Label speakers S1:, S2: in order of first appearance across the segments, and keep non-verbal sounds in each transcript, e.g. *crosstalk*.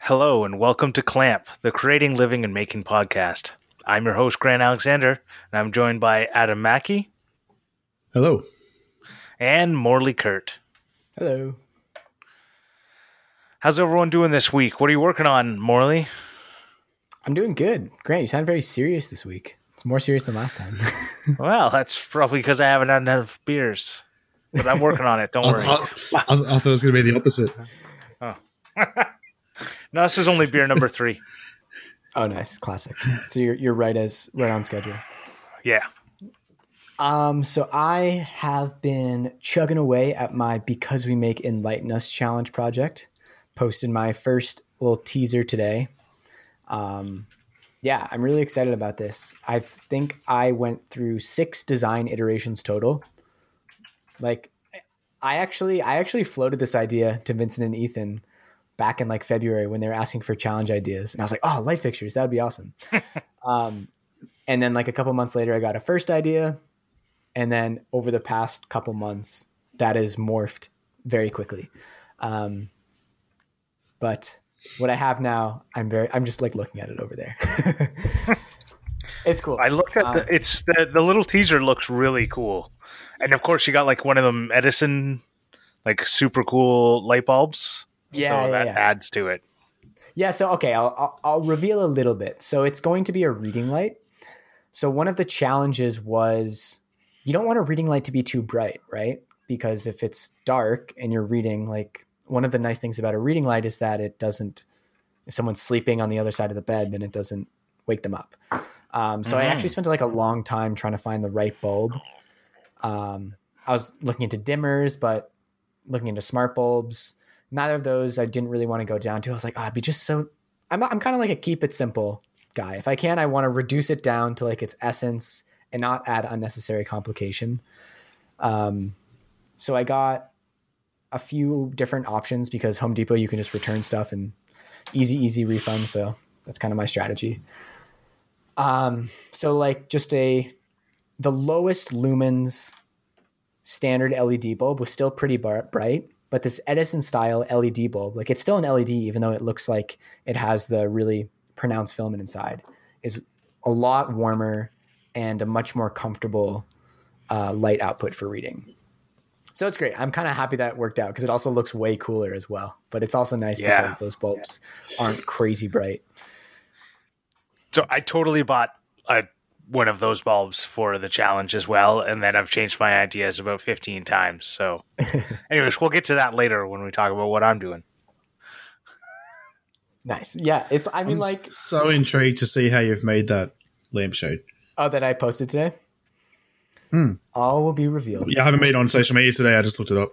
S1: Hello, and welcome to Clamp, the Creating, Living, and Making podcast. I'm your host, Grant Alexander, and I'm joined by Adam Mackey
S2: Hello.
S1: and Morley Kurt.
S3: Hello.
S1: How's everyone doing this week? What are you working on, Morley?
S3: I'm doing good. Grant, you sound very serious this week. It's more serious than last time. *laughs*
S1: Well, that's probably because I haven't had enough beers, but I'm working on it. Don't
S2: I,
S1: worry.
S2: I- I- I thought it was going to be the opposite. *laughs*
S1: No, this is only beer number three.
S3: oh, nice. Classic. So you're, you're right as right on schedule.
S1: Yeah.
S3: Um, so I have been chugging away at my Because We Make Enlighten Us challenge project. Posted my first little teaser today. Um, yeah, I'm really excited about this. I think I went through six design iterations total. Like, I actually, I actually floated this idea to Vincent and Ethan back in like February when they were asking for challenge ideas, and I was like, "Oh, light fixtures, that would be awesome." *laughs* um, and then like a couple months later, I got a first idea, and then over the past couple months, that has morphed very quickly. Um, but what I have now, I'm very, I'm just like looking at it over there. *laughs* it's cool.
S1: I looked at
S3: Um,
S1: the, it's the, the little teaser looks really cool. And of course, you got like one of them Edison, like super cool light bulbs.
S3: Yeah,
S1: So
S3: yeah,
S1: that
S3: yeah.
S1: adds to it.
S3: Yeah, so okay, I'll, I'll I'll reveal a little bit. So it's going to be a reading light. So one of the challenges was you don't want a reading light to be too bright, right? Because if it's dark and you're reading, like one of the nice things about a reading light is that it doesn't. If someone's sleeping on the other side of the bed, then it doesn't wake them up. Um, so I actually spent like a long time trying to find the right bulb. Um, I was looking into dimmers, but looking into smart bulbs neither of those I didn't really want to go down to. I was like, oh, it'd be just so. I'm I'm kind of like a keep it simple guy. If I can, I want to reduce it down to like its essence and not add unnecessary complication. Um, so I got a few different options because Home Depot you can just return stuff and easy easy refund. So that's kind of my strategy. Um, so like just a the lowest lumens standard LED bulb was still pretty bar- bright, but this Edison style LED bulb, like it's still an LED, even though it looks like it has the really pronounced filament inside, is a lot warmer and a much more comfortable uh, light output for reading. So it's great. I'm kind of happy that it worked out because it also looks way cooler as well. But it's also nice
S1: Yeah.
S3: because those bulbs aren't crazy bright.
S1: So I totally bought a, one of those bulbs for the challenge as well, and then I've changed my ideas about 15 times. So, *laughs* anyways, we'll get to that later when we talk about what I'm doing.
S3: Nice. Yeah. It's, I mean,
S2: I'm
S3: like,
S2: so intrigued to see how you've made that lampshade.
S3: oh, that I posted today.
S2: Hmm.
S3: All will be revealed.
S2: Yeah, I haven't made it on social media today. I just looked it up.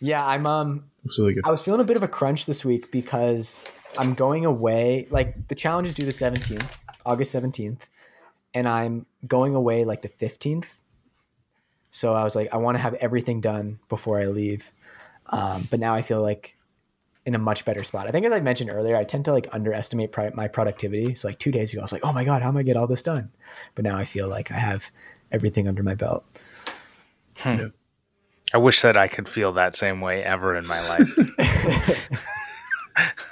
S3: Yeah, I'm um
S2: Looks really good.
S3: I was feeling a bit of a crunch this week because I'm going away. Like the challenge is due the 17th, August 17th, and I'm going away like the 15th. So I was like, I want to have everything done before I leave. Um, but now I feel like in a much better spot. I think as I mentioned earlier, I tend to like underestimate pri- my productivity. So like two days ago, I was like, oh my god, how am I get all this done? But now I feel like I have everything under my belt.
S1: I wish that I could feel that same way ever in my life. *laughs* *laughs*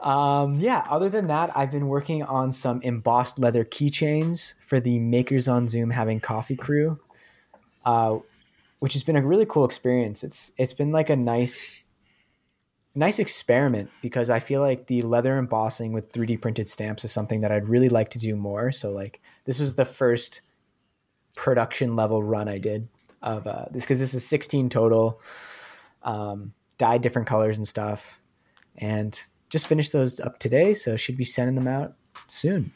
S3: Um, yeah, other than that, I've been working on some embossed leather keychains for the Makers on Zoom Having Coffee crew, uh, which has been a really cool experience. It's it's been like a nice nice experiment because I feel like the leather embossing with 3D printed stamps is something that I'd really like to do more. So like this was the first production level run I did of uh, this because this is 16 total, um, dyed different colors and stuff, and just finished those up today. So should be sending them out soon.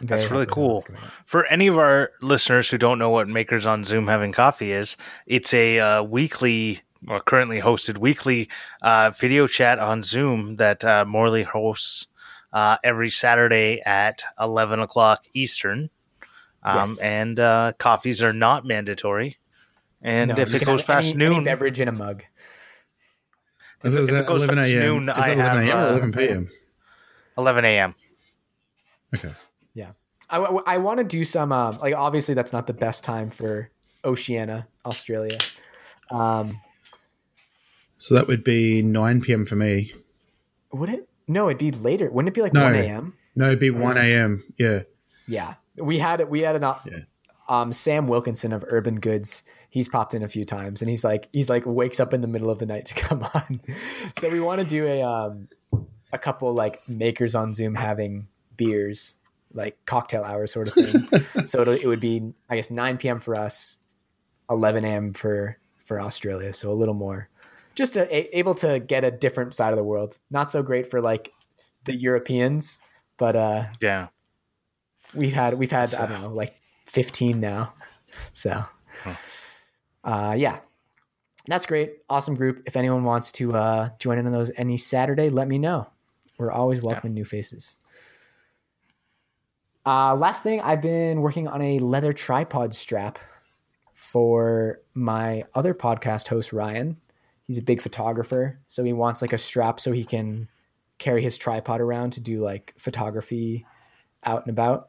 S3: I'm
S1: That's really
S3: happy with how
S1: cool. For any of our listeners who don't know what Makers on Zoom Having Coffee is, it's a uh, weekly, or currently hosted weekly uh, video chat on Zoom that uh, Morley hosts uh, every Saturday at 11 o'clock Eastern. Um,
S3: Yes.
S1: And uh, coffees are not mandatory. And
S3: No,
S1: if it goes past
S3: any, any
S1: noon,
S3: beverage in a mug.
S2: Is, it- is
S1: if it
S2: that
S1: goes
S2: 11
S1: past
S2: a.m.?
S1: noon,
S2: is
S1: I
S2: that 11 a.m. or
S1: uh,
S2: 11 p.m.?
S1: 11 a.m.
S2: Okay.
S3: Yeah. I, I want to do some, um, like, obviously, that's not the best time for Oceania, Australia. Um,
S2: So that would be 9 p.m. for me.
S3: would it? No, it'd be later. Wouldn't it be like
S2: No.
S3: one a.m.?
S2: No, it'd be 1 a.m. Yeah.
S3: Yeah, we had it. we had an
S2: Yeah.
S3: um Sam Wilkinson of Urban Goods. He's popped in a few times, and he's like he's like wakes up in the middle of the night to *laughs* come on. so we want to do a um a couple like makers on Zoom having beers, like cocktail hour sort of thing. *laughs* so it'll, it would be I guess 9 p.m. for us, 11 a.m. for for Australia. So a little more, just a, a- able to get a different side of the world. Not so great for like the Europeans, but uh
S1: Yeah.
S3: we've had we've had I don't know like 15 now so uh yeah. That's great. Awesome group. If anyone wants to uh join in on those any saturday let me know. We're always welcoming new faces. Uh last thing i've been working on a leather tripod strap for my other podcast host ryan. He's a big photographer so he wants like a strap so he can carry his tripod around to do like photography out and about.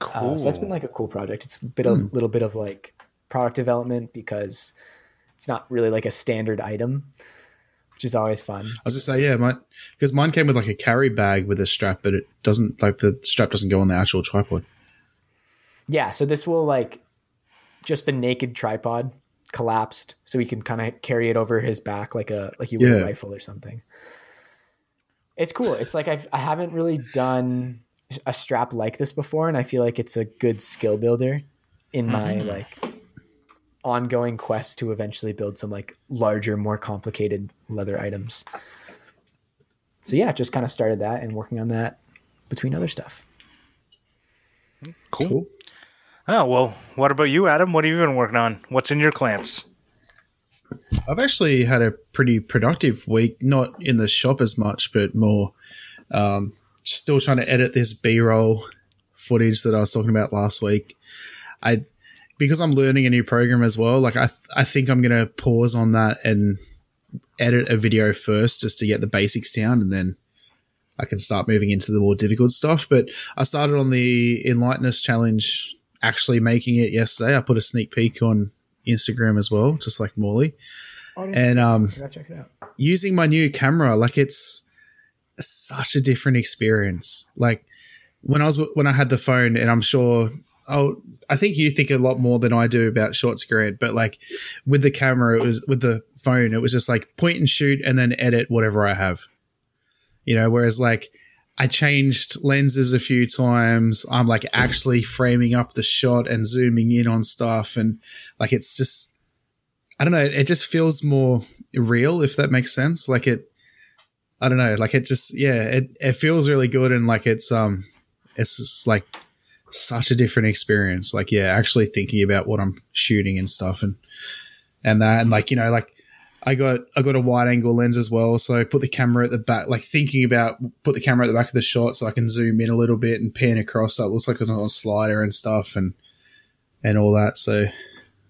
S1: Cool.
S3: uh, so that's been like a cool project. It's a bit of little bit of like product development because it's not really like a standard item, which is always fun.
S2: I was just say, yeah, mine because mine came with like a carry bag with a strap, but it doesn't like the strap doesn't go on the actual tripod.
S3: Yeah, so this will like just the naked tripod collapsed, so he can kind of carry it over his back like a like you would
S2: Yeah.
S3: a rifle or something. It's cool. It's like I've I haven't really done a strap like this before, and I feel like it's a good skill builder in my mm-hmm. like ongoing quest to eventually build some like larger, more complicated leather items. So yeah, just kind of started that and working on that between other stuff.
S1: cool. Oh well, what about you, Adam? What have you been working on? What's in your clamps?
S2: I've actually had a pretty productive week, not in the shop as much, but more um, still trying to edit this B roll footage that I was talking about last week. I because I'm learning a new program as well. Like I, th- I think I'm gonna pause on that and edit a video first just to get the basics down, and then I can start moving into the more difficult stuff. But I started on the Enlighteners challenge, actually making it yesterday. I put a sneak peek on Instagram as well, just like Morley and um,
S3: check it out.
S2: using my new camera like it's such a different experience like when i was when i had the phone and i'm sure i think you think a lot more than i do about short screen but like with the camera it was with the phone it was just like point and shoot and then edit whatever i have you know whereas like i changed lenses a few times i'm like actually framing up the shot and zooming in on stuff and like it's just I don't know. It just feels more real, if that makes sense. Like it, I don't know. Like it just, yeah, it, it feels really good. And like it's, um, it's just like such a different experience. Like, yeah, actually thinking about what I'm shooting and stuff and, and that. And like, you know, like I got, I got a wide angle lens as well. So I put the camera at the back, like thinking about put the camera at the back of the shot so I can zoom in a little bit and pan across. So it looks like it's on a slider and stuff and, and all that. So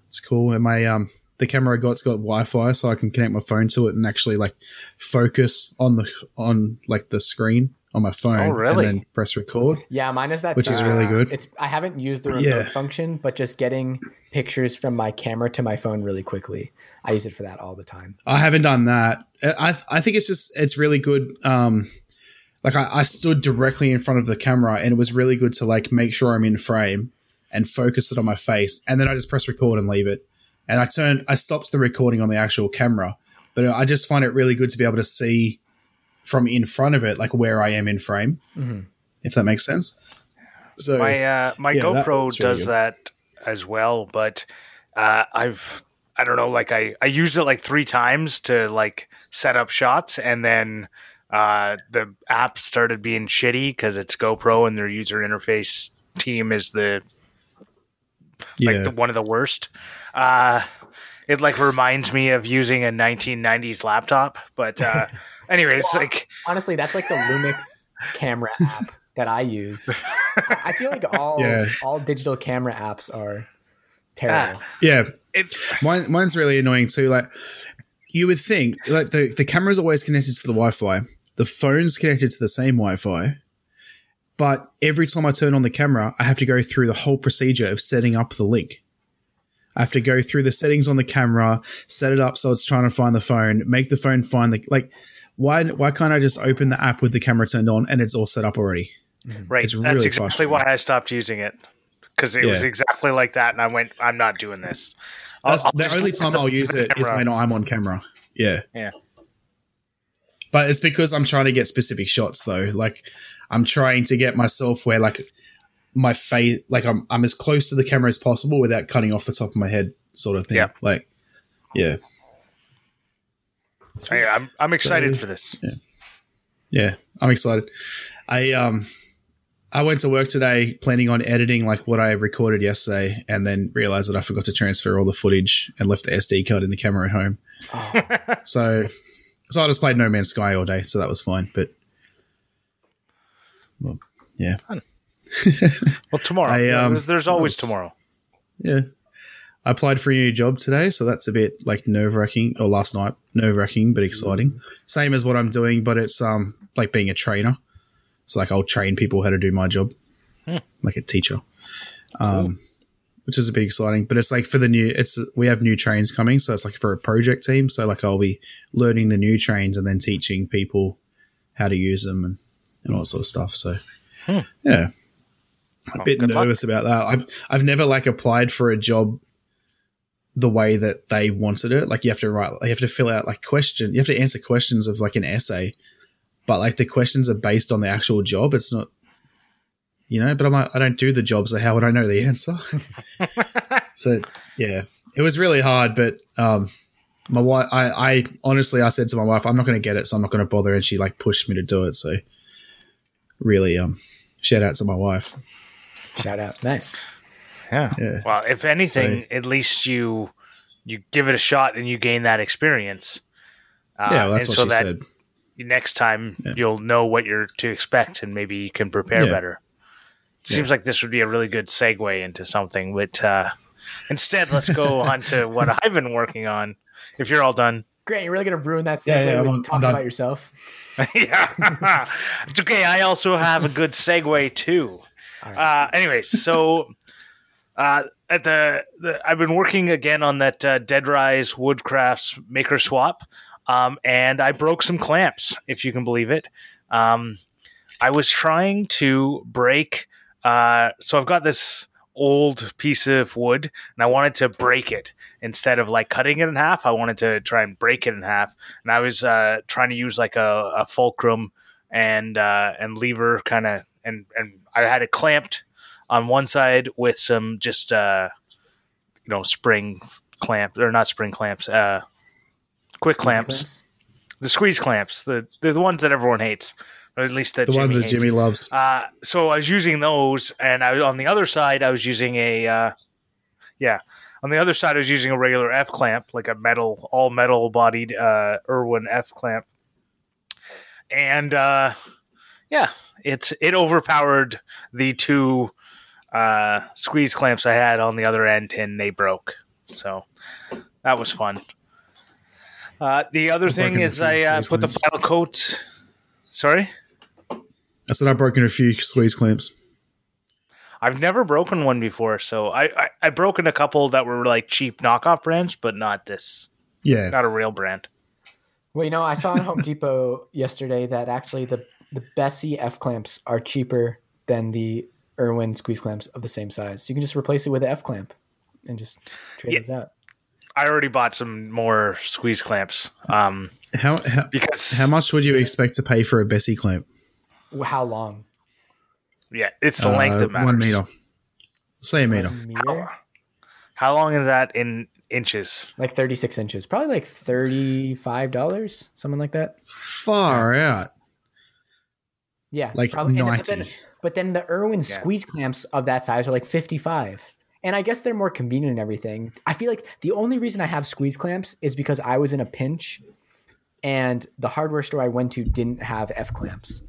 S2: it's cool. And my, um, the camera I got's got Wi-Fi, so I can connect my phone to it and actually like focus on the on like the screen on my phone,
S1: Oh, really?
S2: and then press record.
S3: Yeah, mine is that,
S2: Which is really good.
S3: It's I haven't used the remote
S2: Yeah.
S3: function, but just getting pictures from my camera to my phone really quickly. I use it for that all the time.
S2: I haven't done that. I I think it's just it's really good. Um, like I, I stood directly in front of the camera, and it was really good to like make sure I'm in frame and focus it on my face, and then I just press record and leave it. And I turned, I stopped the recording on the actual camera, but I just find it really good to be able to see from in front of it, like where I am in frame, if that makes sense. So
S1: My uh, my
S2: Yeah,
S1: GoPro
S2: that's really
S1: does
S2: good.
S1: that as well, but uh, I've I don't know, like I I used it like three times to like set up shots, and then uh, the app started being shitty because it's GoPro and their user interface team is the
S2: yeah,
S1: like the, one of the worst. Uh, it like reminds me of using a 1990s laptop, but uh, *laughs* anyways, like
S3: Honestly, that's like the Lumix *laughs* camera app that I use. I I feel like *laughs* all
S2: Yeah.
S3: all digital camera apps are terrible.
S2: Ah, yeah.
S1: it
S2: Mine, mine's really annoying too. Like you would think, like the the camera's always connected to the Wi-Fi, the phone's connected to the same Wi-Fi, but every time I turn on the camera, I have to go through the whole procedure of setting up the link. I have to go through the settings on the camera, set it up so it's trying to find the phone, make the phone find the like. Why why can't I just open the app with the camera turned on and it's all set up already? Mm-hmm.
S1: Right.
S2: It's
S1: That's
S2: really
S1: exactly why I stopped using it because it was exactly like that, and I went, "I'm not doing this." I'll-
S2: That's
S1: I'll
S2: the only time
S1: the-
S2: I'll use
S1: the
S2: it is
S1: camera.
S2: when I'm on camera. Yeah.
S1: Yeah.
S2: But it's because I'm trying to get specific shots though. Like I'm trying to get myself where like my face like I'm I'm as close to the camera as possible without cutting off the top of my head sort of thing.
S1: Yeah.
S2: Like yeah.
S1: Hey, I'm I'm excited
S2: So-
S1: for this.
S2: Yeah. I'm excited. I um I went to work today planning on editing like what I recorded yesterday and then realized that I forgot to transfer all the footage and left the SD card in the camera at home.
S3: Oh, *laughs*
S2: So so I just played No Man's Sky all day, so that was fine. But well, yeah.
S1: Well, tomorrow. *laughs*
S2: I, um,
S1: there's, there's always
S2: was-
S1: tomorrow.
S2: Yeah. I applied for a new job today, so that's a bit like nerve wracking, or last night, nerve wracking, but exciting. Same as what I'm doing, but it's um like being a trainer. It's like I'll train people how to do my job,
S1: Hmm.
S2: like a teacher, um, which is a bit exciting. But it's like for the new, it's we have new trains coming, so it's like for a project team. So like I'll be learning the new trains and then teaching people how to use them and, and all that sort of stuff. So
S1: Hmm.
S2: yeah, a bit
S1: good luck.
S2: nervous about that. I've I've never like applied for a job the way that they wanted it. Like you have to write, you have to fill out like question, you have to answer questions of like an essay, but like the questions are based on the actual job. It's not, you know. But I'm like, I don't do the job, so how would I know the answer? *laughs* so yeah, it was really hard. But um, my wife, I, I honestly, I said to my wife, I'm not going to get it, so I'm not going to bother, and she like pushed me to do it. So really, um, shout out to my wife.
S3: shout out. Nice.
S1: Yeah.
S2: Yeah.
S1: Well, if anything, at least you you give it a shot and you gain that experience. Uh,
S2: yeah, well, that's what
S1: so
S2: she
S1: that
S2: said.
S1: next time
S2: Yeah.
S1: you'll know what you're to expect and maybe you can prepare
S2: Yeah.
S1: better. It seems like this would be a really good segue into something, but uh, instead, let's go *laughs* on to what I've been working on. If you're all done,
S3: Grant, you're really gonna ruin that
S2: Yeah,
S3: segue
S2: yeah,
S3: with
S2: I'm- I'm
S3: talking about yourself. *laughs*
S1: yeah, *laughs* it's okay. I also have a good segue too.
S3: All right.
S1: Uh, anyways, so uh, at the, the I've been working again on that uh, Dead Rise Woodcrafts Maker Swap, um, and I broke some clamps, if you can believe it. Um, I was trying to break. Uh, so I've got this old piece of wood, and I wanted to break it instead of like cutting it in half. I wanted to try and break it in half, and I was uh, trying to use like a, a fulcrum and uh, and lever kind of, and and I had it clamped on one side with some just uh, you know spring clamp or not spring clamps, uh, quick clamps, the squeeze clamps, the the, the ones that everyone hates, or at least that
S2: The
S1: Jimmy
S2: ones that
S1: hates.
S2: Jimmy loves.
S1: Uh, so I was using those, and I on the other side I was using a, uh, yeah, on the other side I was using a regular F clamp, like a metal, all metal bodied uh, Irwin F clamp, and uh, yeah, it it overpowered the two uh, squeeze clamps I had on the other end, and they broke. So that was fun. Uh, the other
S2: I've
S1: thing is I uh,
S2: squeeze
S1: put the
S2: clamps.
S1: final coat. Sorry.
S2: I said I've broken a few squeeze clamps.
S1: I've never broken one before, so I, I I've broken a couple that were like cheap knockoff brands, but not this,
S2: Yeah.
S1: not a real brand.
S3: Well, you know, I saw in Home *laughs* Depot yesterday that actually the the Bessey F clamps are cheaper than the Irwin squeeze clamps of the same size. You can just replace it with an F clamp and just trade
S1: Yeah.
S3: those out.
S1: I already bought some more squeeze clamps, um,
S2: How, how
S1: because
S2: how much would you expect to pay for a Bessey clamp?
S3: How long?
S1: yeah, it's the length
S2: Uh,
S1: that matters.
S2: One meter. Say a meter.
S3: Meter?
S1: How long is that in inches?
S3: Like 36 inches. Probably like $35, something like that.
S2: Far out.
S3: Yeah.
S2: Like
S3: probably. and-
S2: 90.
S3: But then, the Irwin
S1: Yeah.
S3: squeeze clamps of that size are like 55. And I guess they're more convenient and everything. I feel like the only reason I have squeeze clamps is because I was in a pinch and the hardware store I went to didn't have F clamps.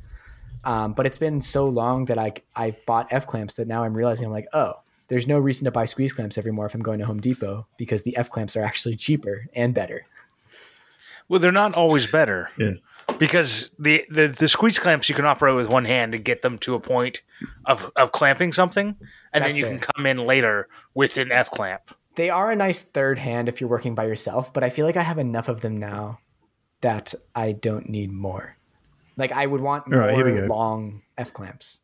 S3: Um, but it's been so long that I, I've bought F clamps that now I'm realizing I'm like, oh, there's no reason to buy squeeze clamps evermore if I'm going to Home Depot because the F clamps are actually cheaper and better.
S1: Well, they're not always better.
S2: Yeah.
S1: Because the, the, the squeeze clamps you can operate with one hand and get them to a point of, of clamping something, and
S3: That's
S1: then you
S3: fair.
S1: can come in later with an F clamp
S3: they are a nice third hand if you're working by yourself, but I feel like I have enough of them now that I don't need more. Like I would want more
S2: right, here we go.
S3: long F clamps.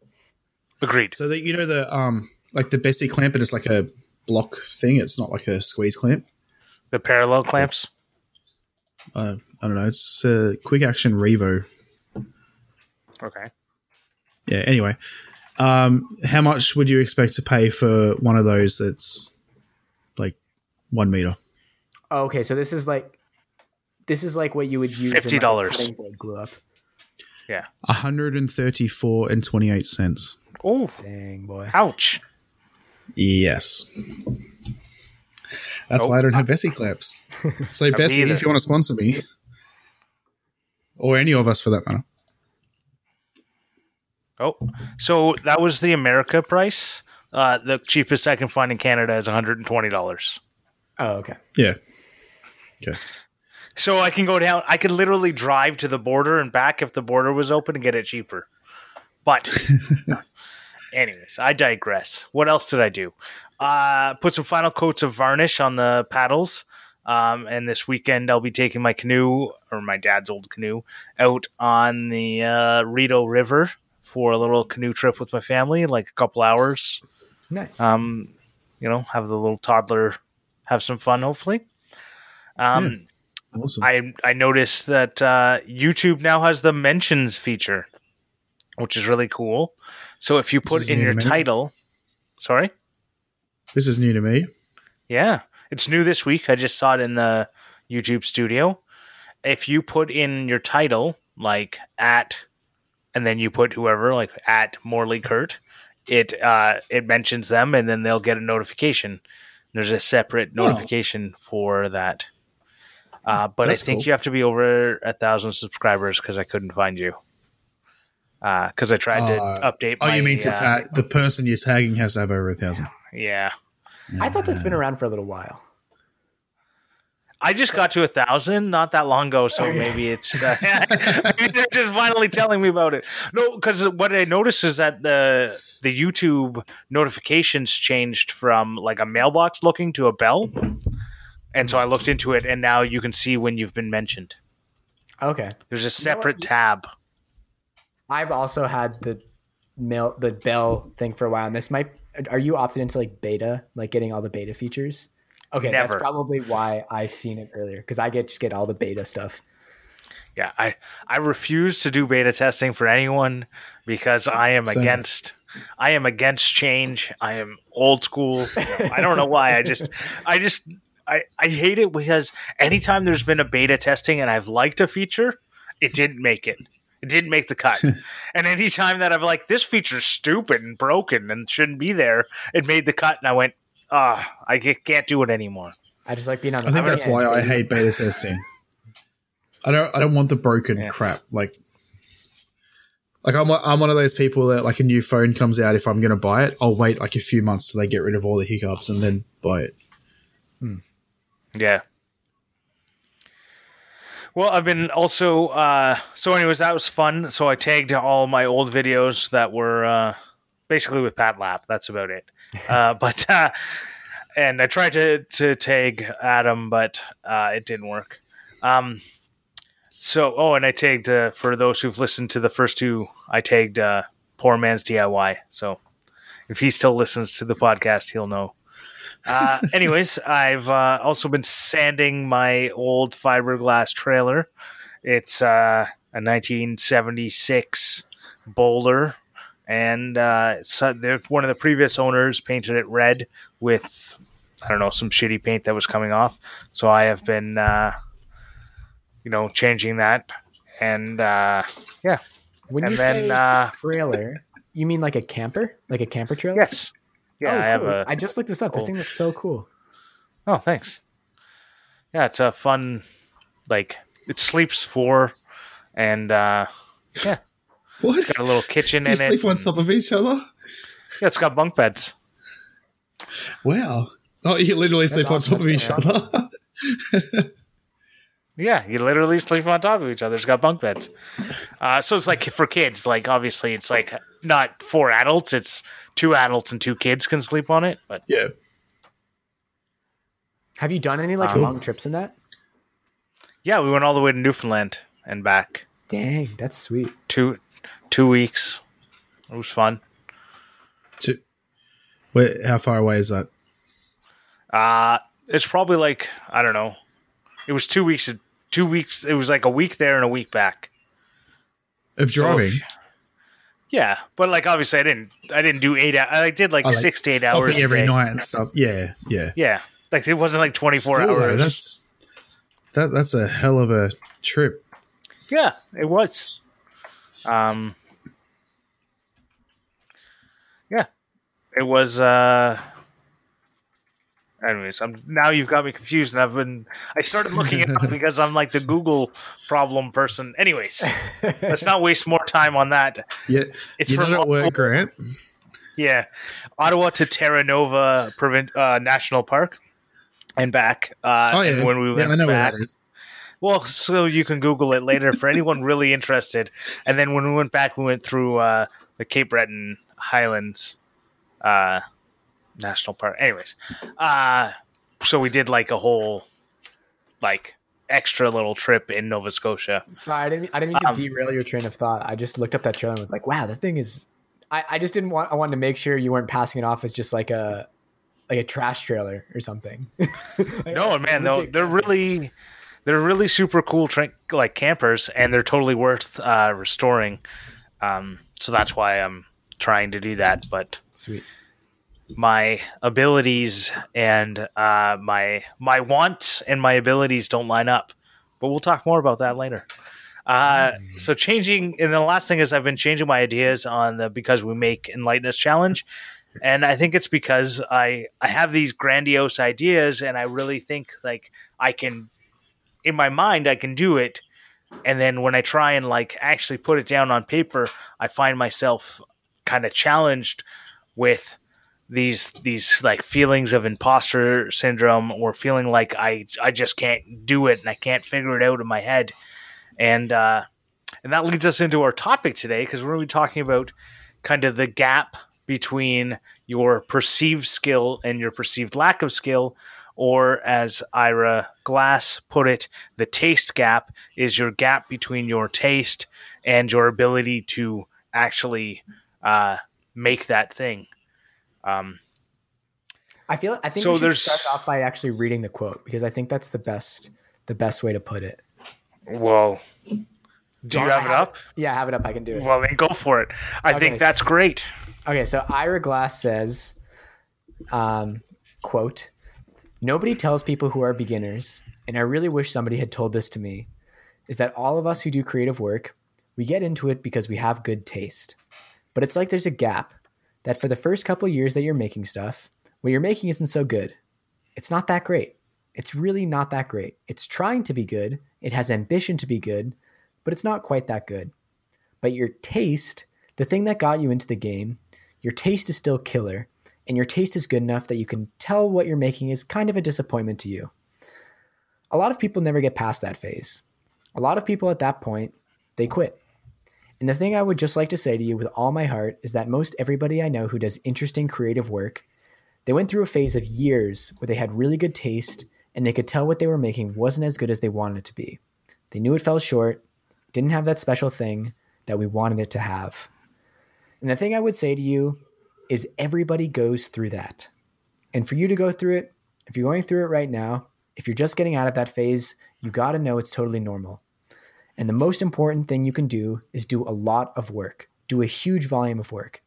S1: Agreed.
S2: So that you know the um like the Bessey clamp, and it's like a block thing. It's not like a squeeze clamp.
S1: The parallel clamps.
S2: Uh, I don't know. It's a quick action Revo.
S1: Okay.
S2: Yeah. Anyway, um, how much would you expect to pay for one of those? That's like one meter.
S3: Oh, okay, so this is like this is like what you would use. in, like, a
S1: $50.
S3: cutting board glue up.
S1: Yeah.
S2: One hundred and thirty-four and twenty-eight cents.
S1: Oh,
S3: Dang boy.
S1: ouch.
S2: Yes. That's why I don't have Bessey clamps. *laughs* So Bessey,
S1: either.
S2: if you want to sponsor me, or any of us for that matter.
S1: Oh, so that was the America price. Uh, the cheapest I can find in Canada is one hundred and twenty dollars.
S3: Oh, okay.
S2: Yeah. Okay.
S1: So I can go down. I could literally drive to the border and back if the border was open and get it cheaper. But, *laughs* anyways, I digress. What else did I do? Uh, put some final coats of varnish on the paddles. Um, and this weekend I'll be taking my canoe or my dad's old canoe out on the uh, Rideau River for a little canoe trip with my family, like a couple hours.
S3: Nice.
S1: Um, you know, have the little toddler have some fun. Hopefully. Um,
S2: Awesome.
S1: I I noticed that uh, YouTube now has the mentions feature, which is really cool. So if you put in your title, sorry,
S2: this is new to me.
S1: yeah, it's new this week. I just saw it in the YouTube studio. If you put in your title, like at, and then you put whoever, like at Morley Kurt, it uh, it mentions them, and then they'll get a notification. There's a separate notification for that. Uh, but
S2: That's
S1: I think
S2: cool.
S1: you have to be over a thousand subscribers because I couldn't find you. Because I tried to
S2: Uh,
S1: update.
S2: Oh,
S1: my,
S2: you mean to
S1: uh,
S2: tag the person you're tagging has to have over a thousand?
S1: Yeah,
S3: I thought that's been around for a little while.
S1: I just got to a thousand not that long ago, so maybe it's uh, *laughs* maybe they're just finally telling me about it. No, because what I noticed is that the the YouTube notifications changed from like a mailbox looking to a bell, and so I looked into it, and now you can see when you've been mentioned.
S3: Okay.
S1: There's a
S3: know
S1: separate
S3: what?
S1: tab.
S3: I've also had the mail the bell thing for a while, and this might. Are you opted into like beta, like getting all the beta features? Okay,
S1: Never.
S3: that's probably why I've seen it earlier because I get just get all the beta stuff.
S1: Yeah, I I refuse to do beta testing for anyone because I am
S2: Same.
S1: against I am against change. I am old school. I don't know why. I just I just I, I hate it because anytime there's been a beta testing and I've liked a feature, it didn't make it. It didn't make the cut. *laughs* and anytime that I'm like this feature's stupid and broken and shouldn't be there, it made the cut and I went, ah, I can't do it anymore.
S3: I just like being on.
S2: I think that's why I hate beta testing. I don't. I don't want the broken
S1: Yeah.
S2: crap. Like, like I'm. I'm one of those people that like a new phone comes out. If I'm going to buy it, I'll wait like a few months till they get rid of all the hiccups and then buy it.
S1: Yeah. Well, I've been also uh so anyways, that was fun. So I tagged all my old videos that were uh basically with Pat Lap. That's about it. *laughs* Uh but uh and I tried to to tag Adam, but uh it didn't work. Um so oh and I tagged uh, for those who've listened to the first two, I tagged uh Poor Man's DIY. So if he still listens to the podcast, he'll know. Uh, anyways, I've uh, also been sanding my old fiberglass trailer. It's uh, a 1976 Boler, and uh, so one of the previous owners painted it red with I don't know some shitty paint that was coming off. So I have been, uh, you know, changing that, and uh, yeah,
S3: When
S1: and
S3: you
S1: then
S3: say
S1: uh,
S3: trailer, you mean like a camper, like a camper trailer?
S1: yes, yeah,
S3: Oh,
S1: I have a
S3: I just looked this up. This
S1: Oh.
S3: thing looks so cool.
S1: Oh, thanks. Yeah, it's a fun, like it sleeps four, and uh, yeah,
S2: What?
S1: It's got a little kitchen
S2: Do you
S1: in
S2: sleep
S1: it.
S2: on top of each other?
S1: Yeah, it's got bunk beds.
S2: Wow. Oh, you literally sleep
S3: awesome.
S2: on top of each
S3: That's
S2: other. *laughs*
S1: Yeah, you literally sleep on top of each other. It's got bunk beds. Uh, so it's like for kids. Like obviously, it's like not for adults. It's two adults and two kids can sleep on it. But
S2: yeah.
S3: Have you done any like
S1: Um,
S3: long trips in that?
S1: Yeah, we went all the way to Newfoundland and back.
S3: Dang, that's sweet.
S1: Two two weeks. It was fun.
S2: Two. Wait, how far away is that?
S1: Uh it's probably like I don't know. It was two weeks. Two weeks. It was like a week there and a week back.
S2: Of driving?
S1: Yeah, but like obviously I didn't. I didn't do eight. I did like,
S2: Oh, like
S1: six to eight hours
S2: every night and stuff. Yeah, yeah.
S1: Yeah, like it wasn't like twenty four hours.
S2: that's that. That's a hell of a trip.
S1: Yeah, it was. Um, yeah, it was. uh Anyways, I'm now you've got me confused, and I've been. I started looking it up *laughs* because I'm like the Google problem person. Anyways, let's not waste more time on that.
S2: Yeah,
S1: It's from
S2: work, Grant.
S1: Yeah, Ottawa to Terra Nova Provin- uh, National Park and back. Uh,
S2: Oh
S1: and
S2: yeah,
S1: when we
S2: yeah,
S1: went
S2: I know
S1: back,
S2: where that is.
S1: Well, so you can Google it later for anyone *laughs* really interested. And then when we went back, we went through uh, the Cape Breton Highlands uh, National Park. Anyways, uh, so we did like a whole like extra little trip in Nova Scotia.
S3: Sorry, I didn't. I didn't mean to
S1: Um,
S3: derail your train of thought. I just looked up that trailer and was like, "Wow, that thing is." I, I just didn't want. I wanted to make sure you weren't passing it off as just like a like a trash trailer or something. *laughs* Like,
S1: No, man, no, they're really they're really super cool tra- like campers, and they're totally worth uh, restoring. Um, so that's why I'm trying to do that, but.
S3: sweet.
S1: My abilities and uh, my my wants and my abilities don't line up. But we'll talk more about that later. Uh, so changing, and the last thing is I've been changing my ideas on the because we make enlightenment challenge, and I think it's because I I have these grandiose ideas, and I really think like I can, in my mind, I can do it, and then when I try and like actually put it down on paper, I find myself kind of challenged with these these like feelings of imposter syndrome or feeling like I I just can't do it and I can't figure it out in my head. And uh and that leads us into our topic today because we're going to be talking about kind of the gap between your perceived skill and your perceived lack of skill or as Ira Glass put it, the taste gap is your gap between your taste and your ability to actually uh, make that thing. Um,
S3: I feel. I think
S1: So
S3: we should
S1: there's-
S3: start off by actually reading the quote because I think that's the best the best way to put it.
S1: Well, Do you
S3: I
S1: have it up?
S3: Yeah, I have it up. I can do it.
S1: Well, then go for it. I
S3: Okay.
S1: think that's great.
S3: Okay, so Ira Glass says, um, quote, Nobody tells people who are beginners, and I really wish somebody had told this to me, is that all of us who do creative work, we get into it because we have good taste. But it's like there's a gap that for the first couple years that you're making stuff, what you're making isn't so good. It's not that great. It's really not that great. It's trying to be good, it has ambition to be good, but it's not quite that good. But your taste, the thing that got you into the game, your taste is still killer, and your taste is good enough that you can tell what you're making is kind of a disappointment to you. A lot of people never get past that phase. A lot of people at that point, they quit. And the thing I would just like to say to you with all my heart is that most everybody I know who does interesting creative work, they went through a phase of years where they had really good taste and they could tell what they were making wasn't as good as they wanted it to be. They knew it fell short, didn't have that special thing that we wanted it to have. And the thing I would say to you is everybody goes through that. And for you to go through it, if you're going through it right now, if you're just getting out of that phase, you got to know it's totally normal. And the most important thing you can do is do a lot of work, do a huge volume of work.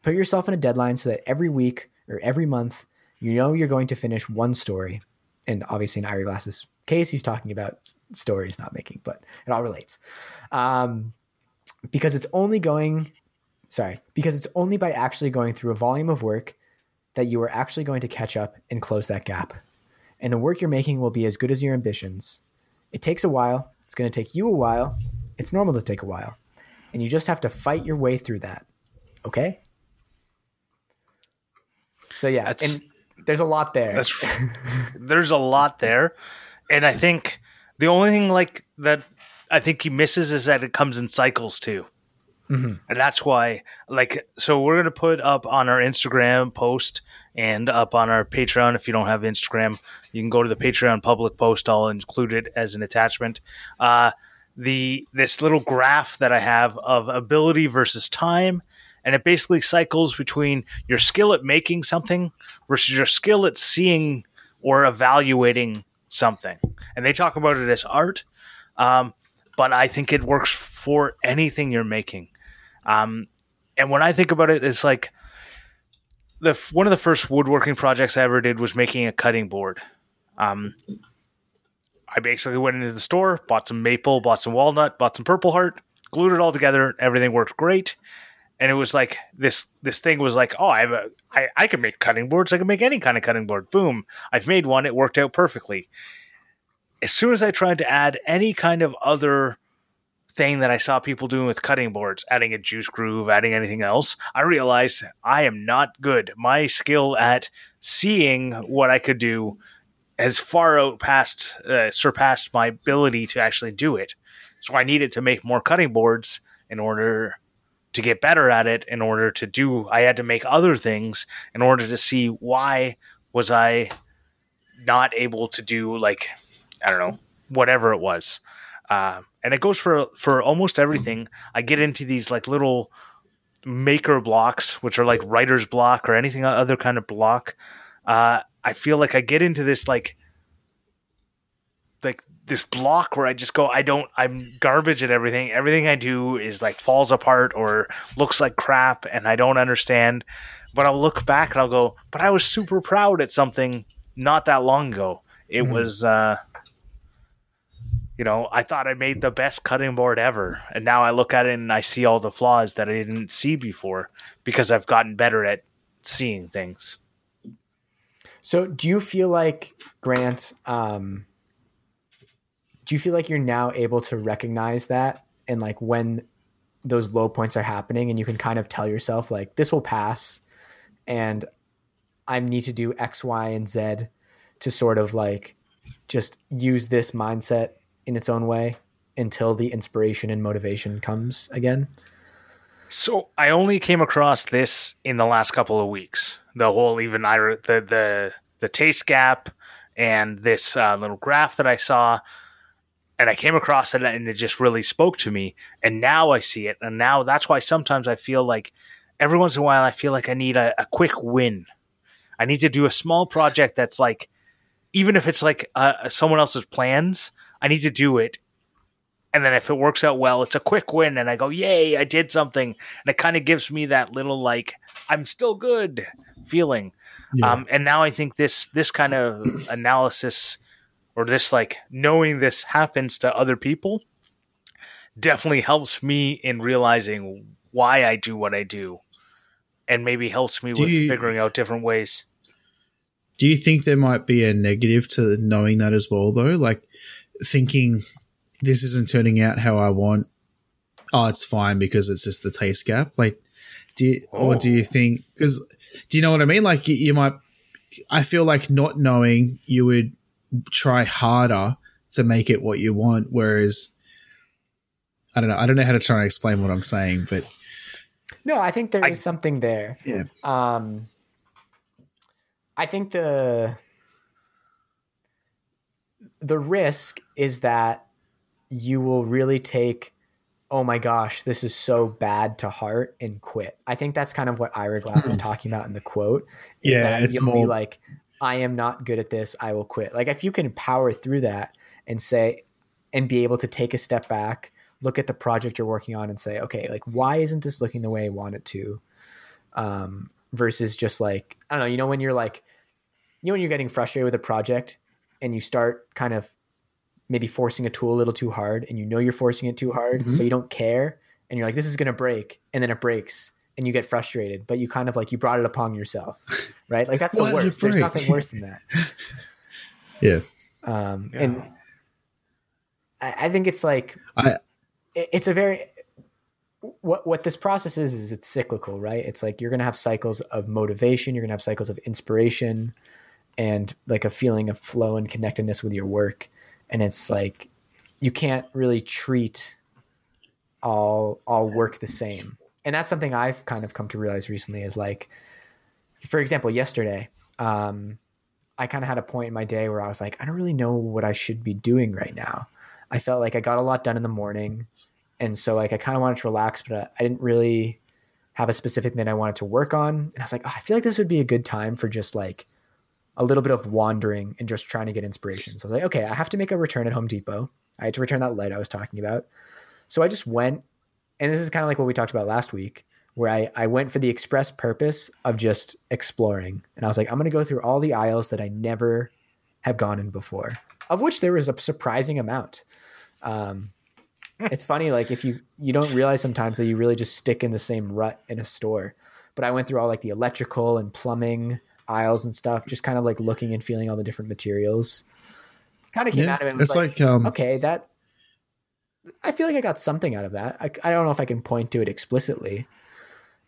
S3: Put yourself in a deadline so that every week or every month, you know you're going to finish one story. And obviously, in Ira Glass's case, he's talking about stories not making, but it all relates. Um, because it's only going sorry, because it's only by actually going through a volume of work that you are actually going to catch up and close that gap. And the work you're making will be as good as your ambitions. It takes a while. It's going to take you a while. It's normal to take a while. And you just have to fight your way through that. Okay? So yeah,
S1: That's-
S3: and there's a lot there. *laughs* *laughs*
S1: There's a lot there, and I think the only thing like that I think he misses is that it comes in cycles too. And that's why like so we're gonna put up on our instagram post and up on our patreon. If you don't have instagram you can go to the patreon public post. I'll include it as an attachment. Uh the this little graph that i have of ability versus time and it basically cycles between your skill at making something versus your skill at seeing or evaluating something. And they talk about it as art um, but i think it works for anything you're making um, and when I think about it, it's like the one of the first woodworking projects I ever did was making a cutting board. Um, I basically went into the store, bought some maple, bought some walnut, bought some purple heart, glued it all together. Everything worked great, and it was like this. This thing was like, oh, I have a, I, I can make cutting boards. I can make any kind of cutting board. Boom! I've made one. It worked out perfectly. As soon as I tried to add any kind of other thing that I saw people doing with cutting boards, adding a juice groove, adding anything else, I realized I am not good. My skill at seeing what I could do has far out past uh, surpassed my ability to actually do it. So I needed to make more cutting boards in order to get better at it. In order to do, I had to make other things in order to see why was I not able to do like I don't know whatever it was. Uh, and it goes for for almost everything. I get into these like little maker blocks, which are like writer's block or anything other kind of block. Uh, I feel like I get into this like like this block where I just go, I don't, I'm garbage at everything. Everything I do is like falls apart or looks like crap, and I don't understand. But I'll look back and I'll go, but I was super proud at something not that long ago. It
S2: Mhm.
S1: was. uh you know, I thought I made the best cutting board ever. And now I look at it and I see all the flaws that I didn't see before because I've gotten better at seeing things.
S3: So, do you feel like Grant? Um, do you feel like you're now able to recognize that and like when those low points are happening, and you can kind of tell yourself like this will pass, and I need to do X, Y, and Z to sort of like just use this mindset in its own way until the inspiration and motivation comes again.
S1: So I only came across this in the last couple of weeks. The whole even I the the the taste gap and this uh, little graph that I saw, and I came across it and it just really spoke to me. And now I see it, and now that's why sometimes I feel like every once in a while I feel like I need a, a quick win. I need to do a small project that's like, even if it's like uh, someone else's plans, I need to do it and then if it works out well, it's a quick win, and I go, "Yay, I did something!" And it kind of gives me that little like I'm still good feeling.
S2: Yeah.
S1: Um, and now I think this this kind of analysis or this like knowing this happens to other people definitely helps me in realizing why I do what I do, and maybe helps me
S2: Do
S1: with
S2: you-
S1: figuring out different ways.
S2: Do you think there might be a negative to knowing that as well, though? Like thinking this isn't turning out how I want. Oh, it's fine because it's just the taste gap. Like, do you, or do you think because do you know what I mean? Like you, you might. I feel like not knowing you would try harder to make it what you want, whereas I don't know. I don't know how to try and explain what I'm saying, but
S3: No, I think there is
S1: I-
S3: something there.
S2: yeah,
S3: Um, I think the the risk is that you will really take, oh my gosh, this is so bad to heart and quit. I think that's kind of what Ira Glass is talking about in the quote.
S2: Yeah, it's more-
S3: like, I am not good at this. I will quit. Like if you can power through that and say, and be able to take a step back, look at the project you're working on, and say, okay, like why isn't this looking the way I want it to? Um, versus just like I don't know, you know, when you're like, you know, when you're getting frustrated with a project and you start kind of maybe forcing a tool a little too hard, and you know you're forcing it too hard,
S2: Mhm.
S3: but you don't care, and you're like, this is gonna break, and then it breaks, and you get frustrated, but you kind of like you brought it upon yourself, *laughs* right? Like that's the
S2: Why did it
S3: worst. There's nothing worse than that. *laughs*
S2: yeah.
S3: Um,
S1: Yeah.
S3: And I, I think it's like
S2: I
S3: it- it's a very what what this process is is it's cyclical, right? It's like you're gonna have cycles of motivation, you're gonna have cycles of inspiration, and like a feeling of flow and connectedness with your work. And it's like you can't really treat all all work the same. And that's something I've kind of come to realize recently is like, for example, yesterday, um, I kind of had a point in my day where I was like, I don't really know what I should be doing right now. I felt like I got a lot done in the morning. And so like I kind of wanted to relax, but I didn't really have a specific thing I wanted to work on. And I was like, oh, I feel like this would be a good time for just like a little bit of wandering and just trying to get inspiration. So I was like, okay, I have to make a return at Home Depot. I had to return that light I was talking about. So I just went, and this is kind of like what we talked about last week, where I, I went for the express purpose of just exploring. And I was like, I'm going to go through all the aisles that I never have gone in before, of which there was a surprising amount. Um, it's funny, like if you you don't realize sometimes that you really just stick in the same rut in a store. But I went through all like the electrical and plumbing aisles and stuff, just kind of like looking and feeling all the different materials. Kind of came
S2: Yeah,
S3: out of it.
S2: it's like, um,
S3: okay, that I feel like I got something out of that. I, I don't know if I can point to it explicitly,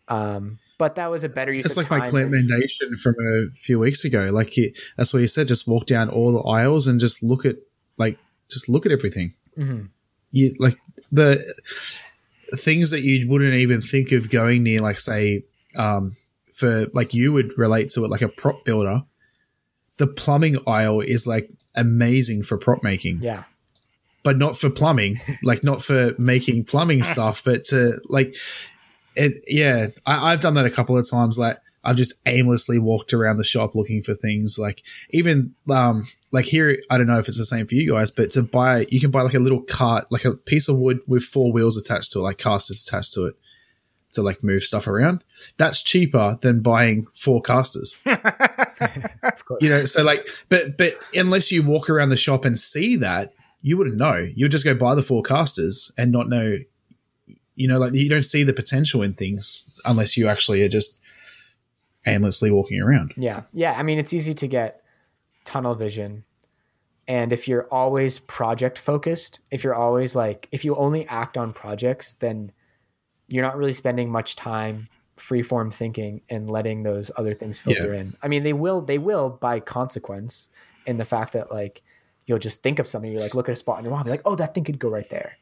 S3: um, but that was a better use.
S2: It's like my clamp
S3: than-
S2: from a few weeks ago. Like it, that's what you said. Just walk down all the aisles and just look at like just look at everything.
S3: Mhm.
S2: You like the things that you wouldn't even think of going near. Like say, um, for like you would relate to it like a prop builder. The plumbing aisle is like amazing for prop making
S3: Yeah,
S2: but not for plumbing, *laughs* like not for making plumbing stuff, but to like it. Yeah, I, I've done that a couple of times. Like I've just aimlessly walked around the shop looking for things. Like even um like here, I don't know if it's the same for you guys, but to buy, you can buy like a little cart, like a piece of wood with four wheels attached to it, like casters attached to it. To like move stuff around, that's cheaper than buying four casters *laughs* you know so like but but unless you walk around the shop and see that you wouldn't know you would just go buy the forecasters and not know you know like you don't see the potential in things unless you actually are just aimlessly walking around
S3: Yeah. Yeah. I mean, it's easy to get tunnel vision. And if you're always project focused, if you're always like, if you only act on projects, then you're not really spending much time freeform thinking and letting those other things filter in. I mean, they will, they will by consequence in the fact that like you'll just think of something, you like look at a spot on your wall, and be like, oh, that thing could go right there.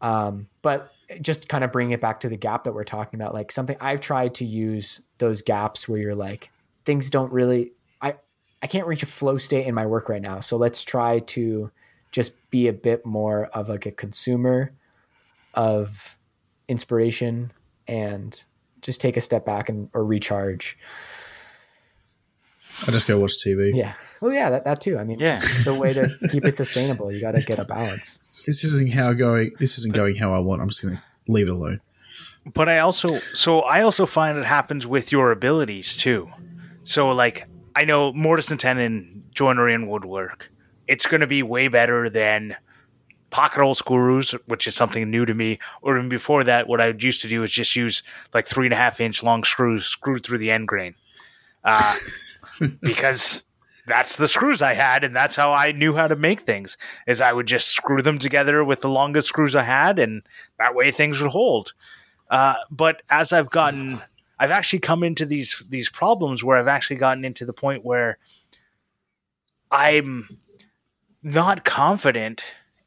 S3: Um, but just kind of bringing it back to the gap that we're talking about, like something I've tried to use those gaps where you're like, things don't really, I, I can't reach a flow state in my work right now. So let's try to just be a bit more of like a consumer of inspiration and just take a step back and or recharge.
S2: i just go watch tv
S3: Yeah. Well, yeah, that, that too. I mean,
S1: Yeah.
S3: the way to *laughs* keep it sustainable, you got to get a balance.
S2: this isn't how going this isn't going how i want i'm just gonna leave it alone
S1: but I also so I also find it happens with your abilities too. So like I know mortise and tenon, joinery and woodwork. It's going to be way better than pocket hole screws, which is something new to me. Or even before that, what I used to do is just use like three and a half inch long screws screwed through the end grain, uh, *laughs* because that's the screws I had, and that's how I knew how to make things. Is I would just screw them together with the longest screws I had, and that way things would hold. Uh, but as I've gotten, I've actually come into these these problems where I've actually gotten into the point where I'm not confident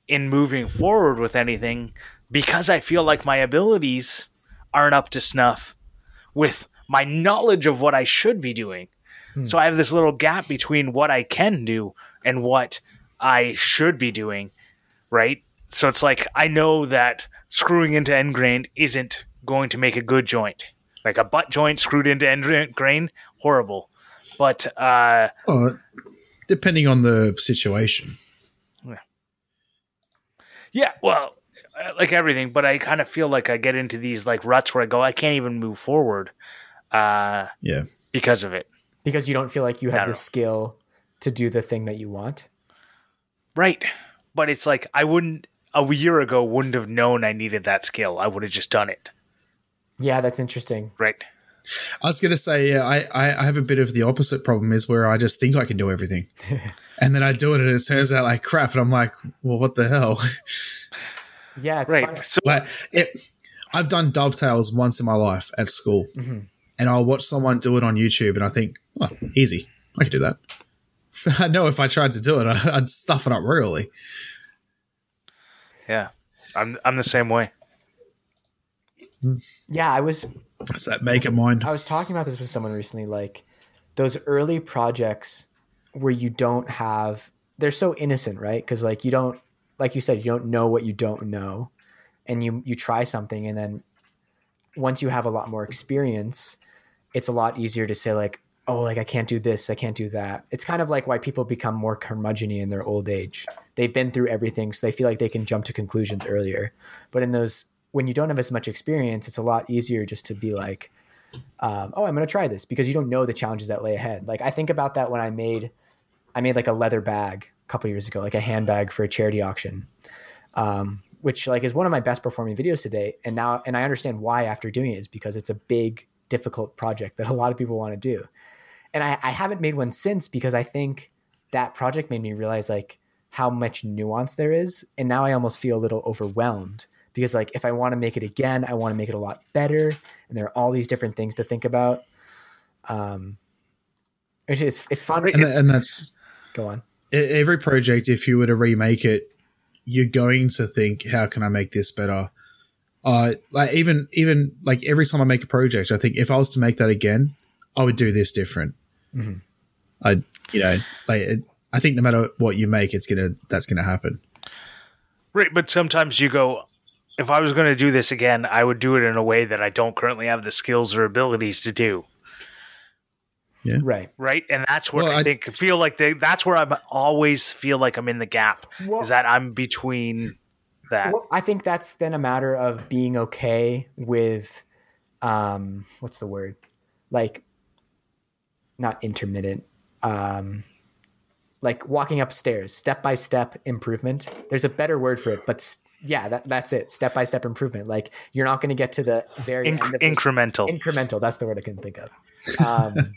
S1: in moving forward with anything because I feel like my abilities aren't up to snuff with my knowledge of what I should be doing. So I have this little gap between what I can do and what I should be doing, right? So it's like I know that screwing into end grain isn't going to make a good joint. Like a butt joint screwed into end grain, horrible. But uh,
S2: oh, depending on the situation
S1: yeah, well, uh, like everything. But I kind of feel like I get into these like ruts where I go, I can't even move forward uh,
S2: yeah
S1: because of it.
S3: because you don't feel like you have the
S1: know.
S3: skill to do the thing that you want.
S1: Right. But it's like I wouldn't a year ago wouldn't have known I needed that skill. I would have just done it.
S3: Yeah, that's interesting.
S1: Right.
S2: I was gonna say, yeah, I, I I have a bit of the opposite problem is where I just think I can do everything, *laughs* and then I do it and it turns out like crap, and I'm like, well, what the hell?
S3: Yeah, it's
S1: Right.
S3: fun.
S1: So
S2: like it, I've done dovetails once in my life at school,
S3: Mhm.
S2: and I'll watch someone do it on YouTube, and I think, oh, easy, I can do that. *laughs* I know if I tried to do it, *laughs* I'd stuff it up royally.
S1: yeah. I'm I'm the same way.
S3: Yeah, I was
S2: It's that make maker mind.
S3: I was talking about this with someone recently. Like those early projects where you don't have, they're so innocent, right? Because like you don't, like you said, you don't know what you don't know, and you you try something, and then once you have a lot more experience, it's a lot easier to say like, oh, like I can't do this, I can't do that. It's kind of like why people become more curmudgeon in their old age. They've been through everything, so they feel like they can jump to conclusions earlier. But in those, when you don't have as much experience, it's a lot easier just to be like, um, oh, I'm going to try this because you don't know the challenges that lay ahead. Like I think about that when I made, I made like a leather bag a couple years ago, like a handbag for a charity auction, um, which like is one of my best performing videos today. And now, and I understand why after doing it is because it's a big, difficult project that a lot of people want to do. And I, I haven't made one since because I think that project made me realize like how much nuance there is. And now I almost feel a little overwhelmed because like if I want to make it again, I want to make it a lot better, and there are all these different things to think about. Um, it's it's, it's fun.
S2: And, tha- and that's
S3: Go on.
S2: every project. If you were to remake it, you're going to think, "How can I make this better?" Uh, like even even like every time I make a project, I think if I was to make that again, I would do this different.
S3: Mhm.
S2: I, you know, like it, I think no matter what you make, it's gonna that's gonna happen.
S1: Right, but sometimes you go, if I was going to do this again, I would do it in a way that I don't currently have the skills or abilities to do. Yeah.
S3: Right.
S1: Right, and that's where
S2: Well,
S1: I,
S2: I-
S1: think feel like they, that's where I'm always feel like I'm in the gap.
S3: Well-
S1: is that I'm between that.
S3: Well, I think that's then a matter of being okay with, um, what's the word? Like, not intermittent. Um, like walking upstairs, step by step improvement. There's a better word for it, but s- yeah, that, that's it. Step by step improvement. Like you're not going to get to the very
S1: Inc-
S3: end of
S1: incremental.
S3: incremental. That's the word I couldn't think of. *laughs* Um,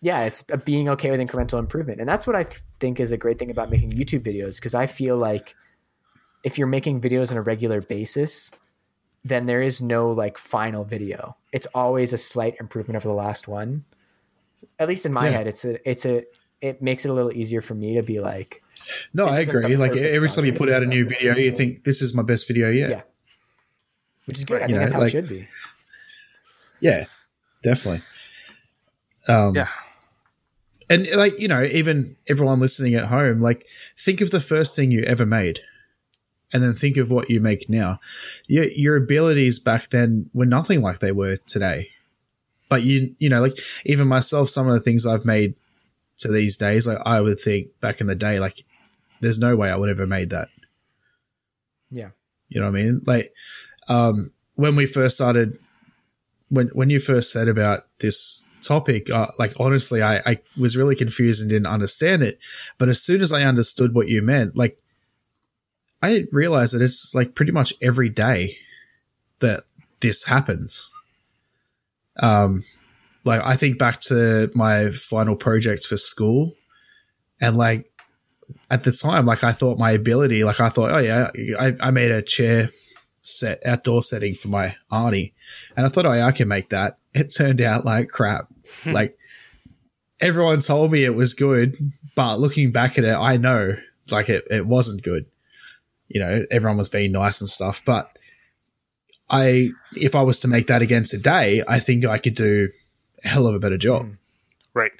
S3: yeah, it's being okay with incremental improvement, and that's what I th- think is a great thing about making YouTube videos because I feel like if you're making videos on a regular basis, then there is no like final video. It's always a slight improvement over the last one. At least in my
S2: Yeah.
S3: head, it's a it's a it makes it a little easier for me to be like,
S2: No,
S3: This
S2: I agree. Like every time you put out a new video, you think this is my best video yet.
S3: Yeah. which is good. I
S2: You
S3: think
S2: know,
S3: that's how
S2: like-
S3: it should be.
S2: Yeah, definitely. Um,
S1: Yeah.
S2: And like, you know, even everyone listening at home, like think of the first thing you ever made and then think of what you make now. Your, your abilities back then were nothing like they were today. But you, you know, like even myself, some of the things I've made to these days, like I would think back in the day, like there's no way I would have ever made that.
S3: Yeah.
S2: You know what I mean? Like, um, when we first started, when when you first said about this topic, uh, like honestly, I, I was really confused and didn't understand it. But as soon as I understood what you meant, like, I realized that it's like pretty much every day that this happens. Um, like I think back to my final project for school, and like at the time, like I thought my ability, like I thought, oh yeah, I, I made a chair set outdoor setting for my auntie, and I thought, oh yeah, I can make that. It turned out like crap. Hmm. like everyone told me it was good, but looking back at it, I know like it, it wasn't good. You know, everyone was being nice and stuff, but I, if I was to make that again today, I think I could do a hell of a better job. Hmm.
S1: Right.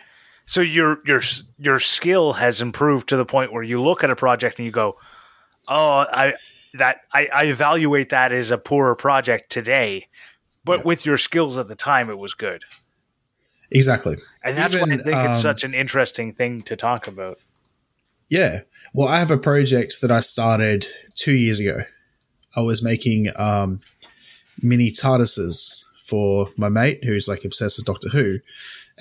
S1: So your your your skill has improved to the point where you look at a project and you go, "Oh, I that I, I evaluate that as a poorer project today, but
S2: Yeah.
S1: with your skills at the time, it was good."
S2: Exactly.
S1: And that's why I
S2: Even,
S1: think it's
S2: um,
S1: such an interesting thing to talk about.
S2: Yeah. Well, I have a project that I started two years ago. I was making um, mini TARDISes for my mate who's like obsessed with Doctor Who,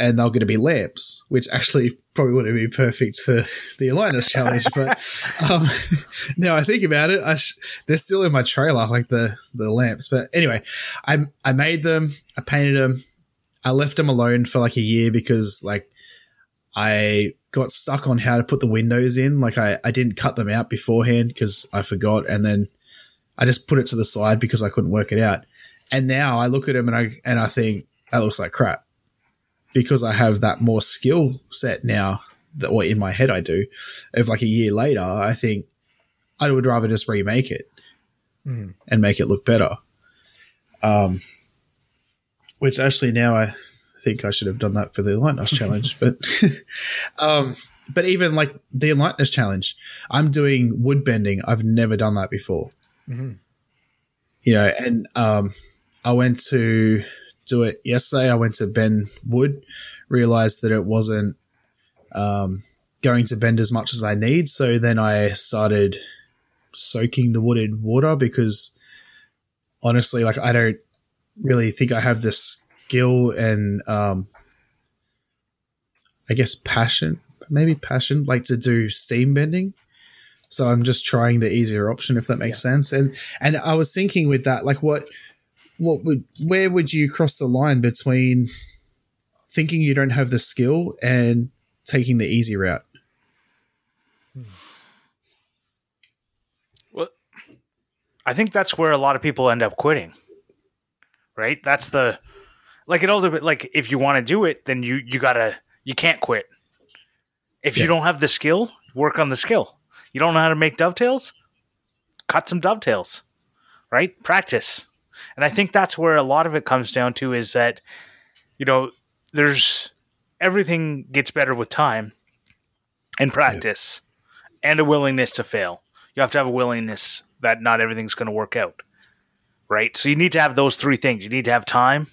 S2: and they're going to be lamps, which actually probably wouldn't be perfect for the Alliance challenge. But *laughs* um, now I think about it, I sh- they're still in my trailer, like the the lamps. But anyway, I I made them, I painted them, I left them alone for like a year because like I got stuck on how to put the windows in. Like I, I didn't cut them out beforehand because I forgot, and then I just put it to the side because I couldn't work it out. And now I look at them and I and I think that looks like crap because I have that more skill set now that or in my head I do. Of like a year later, I think I would rather just remake it
S3: Mhm.
S2: and make it look better. Um, which actually now I think I should have done that for the Enlighteners challenge, *laughs* but *laughs* um, but even like the Enlighteners challenge, I'm doing wood bending. I've never done that before.
S3: Mhm.
S2: You know, and um, I went to do it yesterday. I went to bend wood, realized that it wasn't um, going to bend as much as I need. So then I started soaking the wood in water because honestly, like I don't really think I have the skill and um, I guess passion, maybe passion, like to do steam bending. So I'm just trying the easier option, if that makes sense. And and I was thinking with that, like what what would where would you cross the line between thinking you don't have the skill and taking the easy route?
S1: Well, I think that's where a lot of people end up quitting. Right? That's the like it all like if you want to do it, then you you gotta you can't quit. If you don't have the skill, work on the skill. You don't know how to make dovetails, cut some dovetails. Right? Practice. And I think that's where a lot of it comes down to is that you know there's everything gets better with time and practice and a willingness to fail. You have to have a willingness that not everything's going to work out. Right? So you need to have those three things. You need to have time,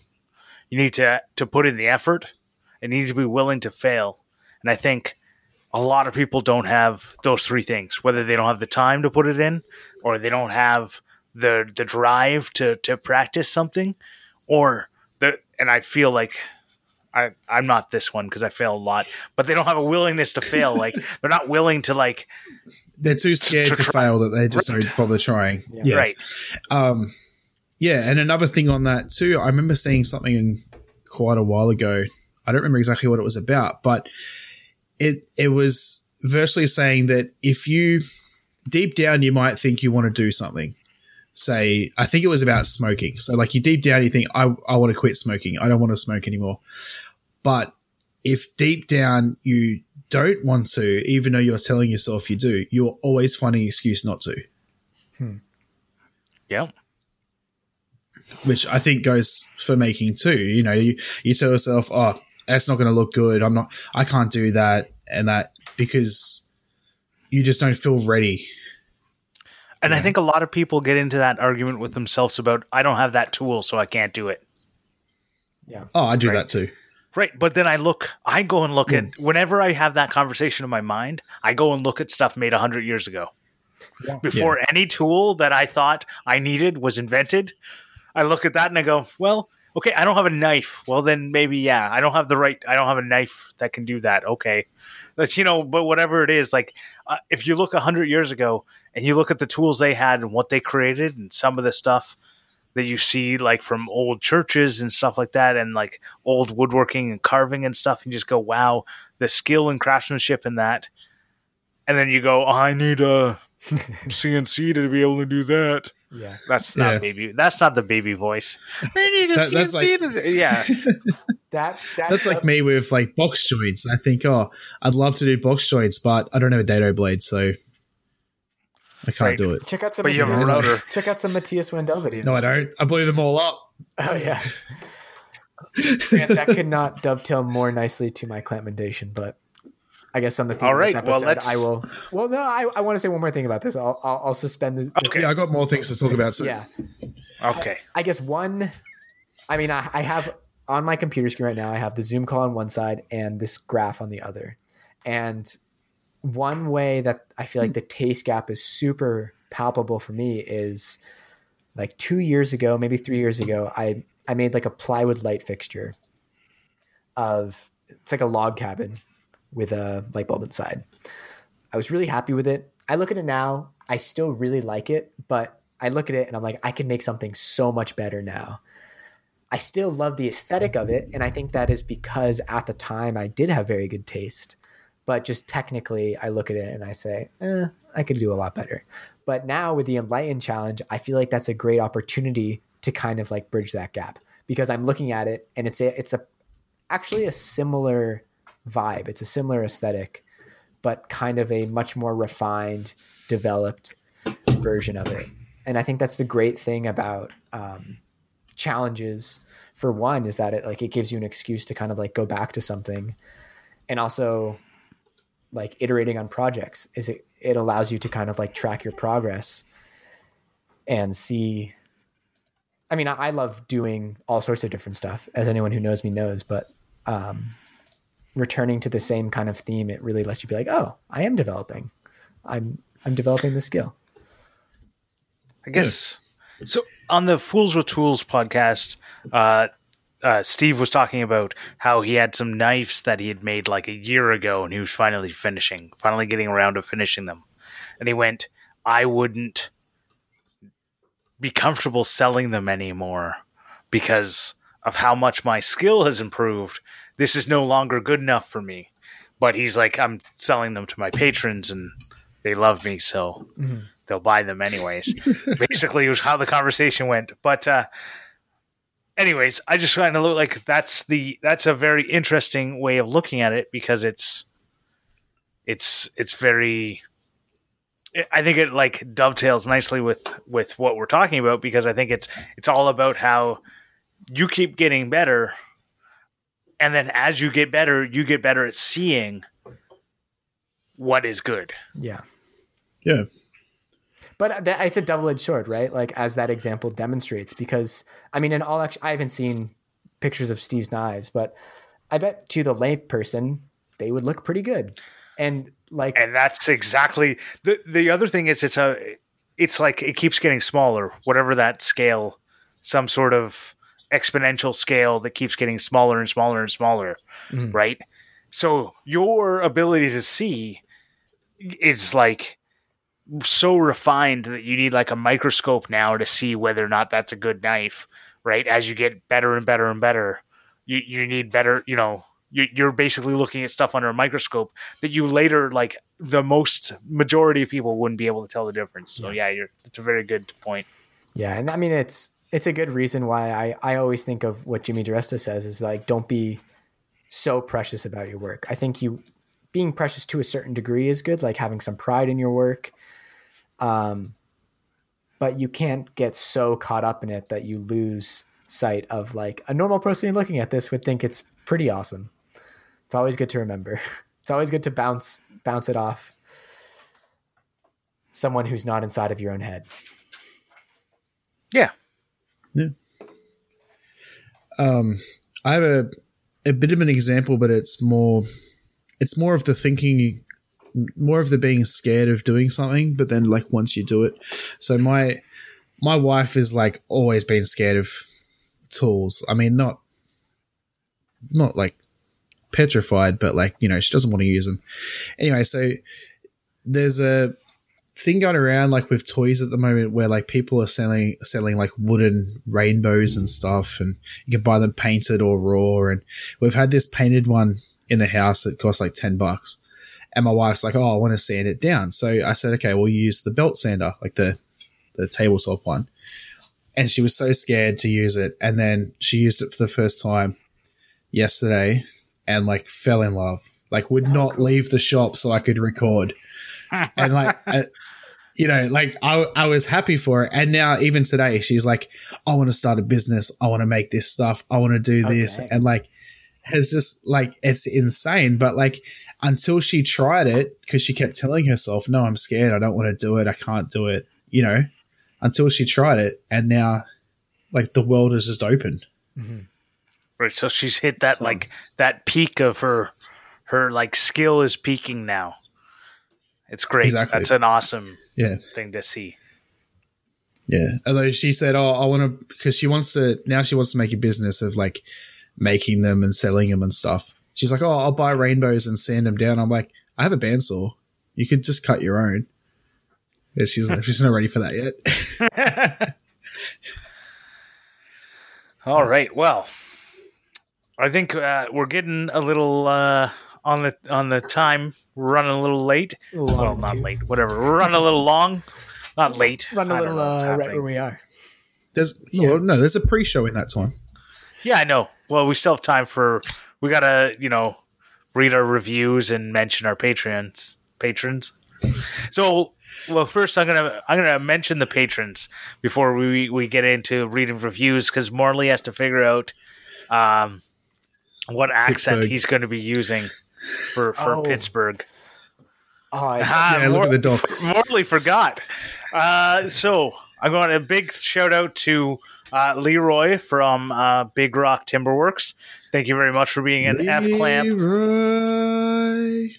S1: you need to to put in the effort, and you need to be willing to fail. And I think a lot of people don't have those three things, whether they don't have the time to put it in or they don't have the the drive to to practice something or the and I feel like I, I'm not this one because I fail a lot, but they don't have a willingness to fail. Like *laughs* they're not willing to like
S2: They're too scared
S1: To
S2: to,
S1: try-
S2: fail that they just
S1: Right.
S2: don't bother trying.
S3: Yeah.
S2: Yeah.
S1: right.
S2: Um, yeah, and another thing on that too, I remember seeing something quite a while ago. I don't remember exactly what it was about, but it it was virtually saying that if you deep down you might think you want to do something. Say, I think it was about smoking. So like you deep down you think I I want to quit smoking. I don't want to smoke anymore. But if deep down you don't want to, even though you're telling yourself you do, you're always finding an excuse not to. Hmm.
S1: Yeah.
S2: which I think goes for making too. You know, you, you tell yourself, oh, that's not going to look good. I'm not, I can't do that and that because you just don't feel ready.
S1: And I think a lot of people get into that argument with themselves about I don't have that tool, so I can't do it.
S3: Yeah.
S2: Oh, I do
S1: Right.
S2: that too.
S1: Right, but then I look, I go and look at mm. whenever I have that conversation in my mind, I go and look at stuff made hundred years ago,
S3: Yeah.
S1: before any tool that I thought I needed was invented. I look at that and I go, well, okay, I don't have a knife. Well, then maybe yeah, I don't have the right. I don't have a knife that can do that. Okay, that's you know, but whatever it is, like uh, if you look hundred years ago and you look at the tools they had and what they created and some of the stuff that you see like from old churches and stuff like that and like old woodworking and carving and stuff and you just go wow the skill and craftsmanship in that. And then you go oh, i need a cnc to be able to do that
S3: Yeah.
S1: that's not
S2: Yeah.
S1: baby that's not the baby voice i need a
S2: That- that's
S1: cnc
S2: like-
S1: to do-" yeah *laughs*
S3: That, that
S2: That's like me with like box joints. I think, oh, I'd love to do box joints, but I don't have a dado blade, so I can't
S1: Right.
S2: do it.
S3: check out some
S1: But you have a
S3: Matthias-
S1: router. *laughs*
S3: Check out some Matthias Wandel videos.
S2: No, I don't. I blew them all up. *laughs*
S3: Oh yeah. Man, that could not dovetail more nicely to my clampmendation, but I guess on the theme
S1: All
S3: of this
S1: right, well,
S3: episode,
S1: let's-
S3: I will. Well, no, I, I want to say one more thing about this. I'll I'll, I'll suspend the.
S1: okay
S2: Yeah, I got more things to talk about. So
S3: Yeah,
S1: okay
S3: I guess one. I mean, I, I have on my computer screen right now. I have the Zoom call on one side and this graph on the other, and one way that I feel like the taste gap is super palpable for me is like two years ago, maybe three years ago, I I made like a plywood light fixture of it's like a log cabin with a light bulb inside. I was really happy with it. I look at it now, I still really like it, but I look at it and I'm like, I can make something so much better now. I still love the aesthetic of it, and I think that is because at the time I did have very good taste. But just technically, I look at it and I say, eh, I could do a lot better. But now with the Enlightened Challenge, I feel like that's a great opportunity to kind of like bridge that gap because I'm looking at it and it's a it's a actually a similar vibe. It's a similar aesthetic, but kind of a much more refined, developed version of it. And I think that's the great thing about um, challenges for one is that it like it gives you an excuse to kind of like go back to something and also like iterating on projects is it it allows you to kind of like track your progress and see i mean i, I love doing all sorts of different stuff as anyone who knows me knows but um returning to the same kind of theme it really lets you be like oh i am developing i'm i'm developing the skill
S1: I guess so. On the Fools with Tools podcast, uh, uh, Steve was talking about how he had some knives that he had made like a year ago, and he was finally finishing, finally getting around to finishing them. And he went, "I wouldn't be comfortable selling them anymore because of how much my skill has improved. This is no longer good enough for me." But he's like, "I'm selling them to my patrons, and they love me, so." they'll buy them anyways. *laughs* Basically, it was how the conversation went. But uh, anyways, I just kind of look like that's the that's a very interesting way of looking at it because it's it's it's very. I think it like dovetails nicely with with what we're talking about because I think it's it's all about how you keep getting better, and then as you get better, you get better at seeing what is good.
S3: yeah
S2: Yeah.
S3: but that, it's a double-edged sword right like as that example demonstrates because i mean in all actually i haven't seen pictures of steve's knives but i bet to the lay person they would look pretty good and like
S1: and that's exactly the the other thing is it's a it's like it keeps getting smaller whatever that scale some sort of exponential scale that keeps getting smaller and smaller and smaller
S3: Mhm.
S1: right? So your ability to see is like so refined that you need like a microscope now to see whether or not that's a good knife right? As you get better and better and better you, you need better you know you, you're basically looking at stuff under a microscope that you later like the most majority of people wouldn't be able to tell the difference. So yeah, you're it's a very good point.
S3: Yeah, and I mean it's it's a good reason why I I always think of what Jimmy DiResta says is like don't be so precious about your work. I think you being precious to a certain degree is good, like having some pride in your work. Um but you can't get so caught up in it that you lose sight of like a normal person looking at this would think it's pretty awesome. It's always good to remember. *laughs* It's always good to bounce bounce it off someone who's not inside of your own head.
S1: yeah
S2: Um, I have a a bit of an example, but it's more it's more of the thinking, more of the being scared of doing something, but then like once you do it. So my my wife is like always been scared of tools. I mean, not not like petrified, but like you know she doesn't want to use them. Anyway, so there's a thing going around like with toys at the moment where like people are selling selling like wooden rainbows and stuff and you can buy them painted or raw. And we've had this painted one in the house that costs like 10 bucks. And my wife's like oh i want to sand it down. So i said okay we'll use the belt sander like the the tabletop one. And she was so scared to use it. And then she used it for the first time yesterday and like fell in love. Like would not leave the shop so i could record. *laughs* And like you know like I, I was happy for it. And now even today she's like i want to start a business. I want to make this stuff. I want to do this.
S3: Okay.
S2: and like has just like it's insane. But like until she tried it because she kept telling herself no i'm scared. I don't want to do it. I can't do it you know? Until she tried it and now like the world is just open. Mm-hmm.
S1: Right so she's hit that
S2: So-
S1: like that peak of her her like skill is peaking now. It's great.
S2: Exactly.
S1: that's an awesome
S2: yeah
S1: thing to see
S2: Yeah. Although she said, "Oh, I want to," because she wants to now. She wants to make a business of like making them and selling them and stuff. She's like, "Oh, I'll buy rainbows and sand them down." I'm like, "I have a bandsaw. You could just cut your own." Yeah, she's she's not ready for that yet. *laughs*
S1: All right. Well, I think uh, we're getting a little uh, on the on the time. We're running a little late.
S3: A little
S1: well, not
S3: too.
S1: late. Whatever. We're running a little long. Not late.
S3: Run a
S1: I don't
S3: little
S1: know
S3: uh, right where we are.
S2: There's no, no, there's a pre-show in that time.
S1: Yeah, I know. Well, we still have time for. We gotta, you know, read our reviews and mention our patrons. Patrons. So, well, first I'm gonna I'm gonna mention the patrons before we we get into reading reviews because Morley has to figure out um, what accent
S2: Pittsburgh.
S1: he's going to be using for for
S3: Oh.
S1: Pittsburgh.
S3: Oh, I,
S1: Ah,
S2: Yeah, look at the
S1: dog. *laughs*
S2: doc.
S1: Morley forgot. Uh, so I'm going a big shout out to uh, Leroy from uh, Big Rock Timberworks. Thank you very much for being an F clamp.
S2: Leroy.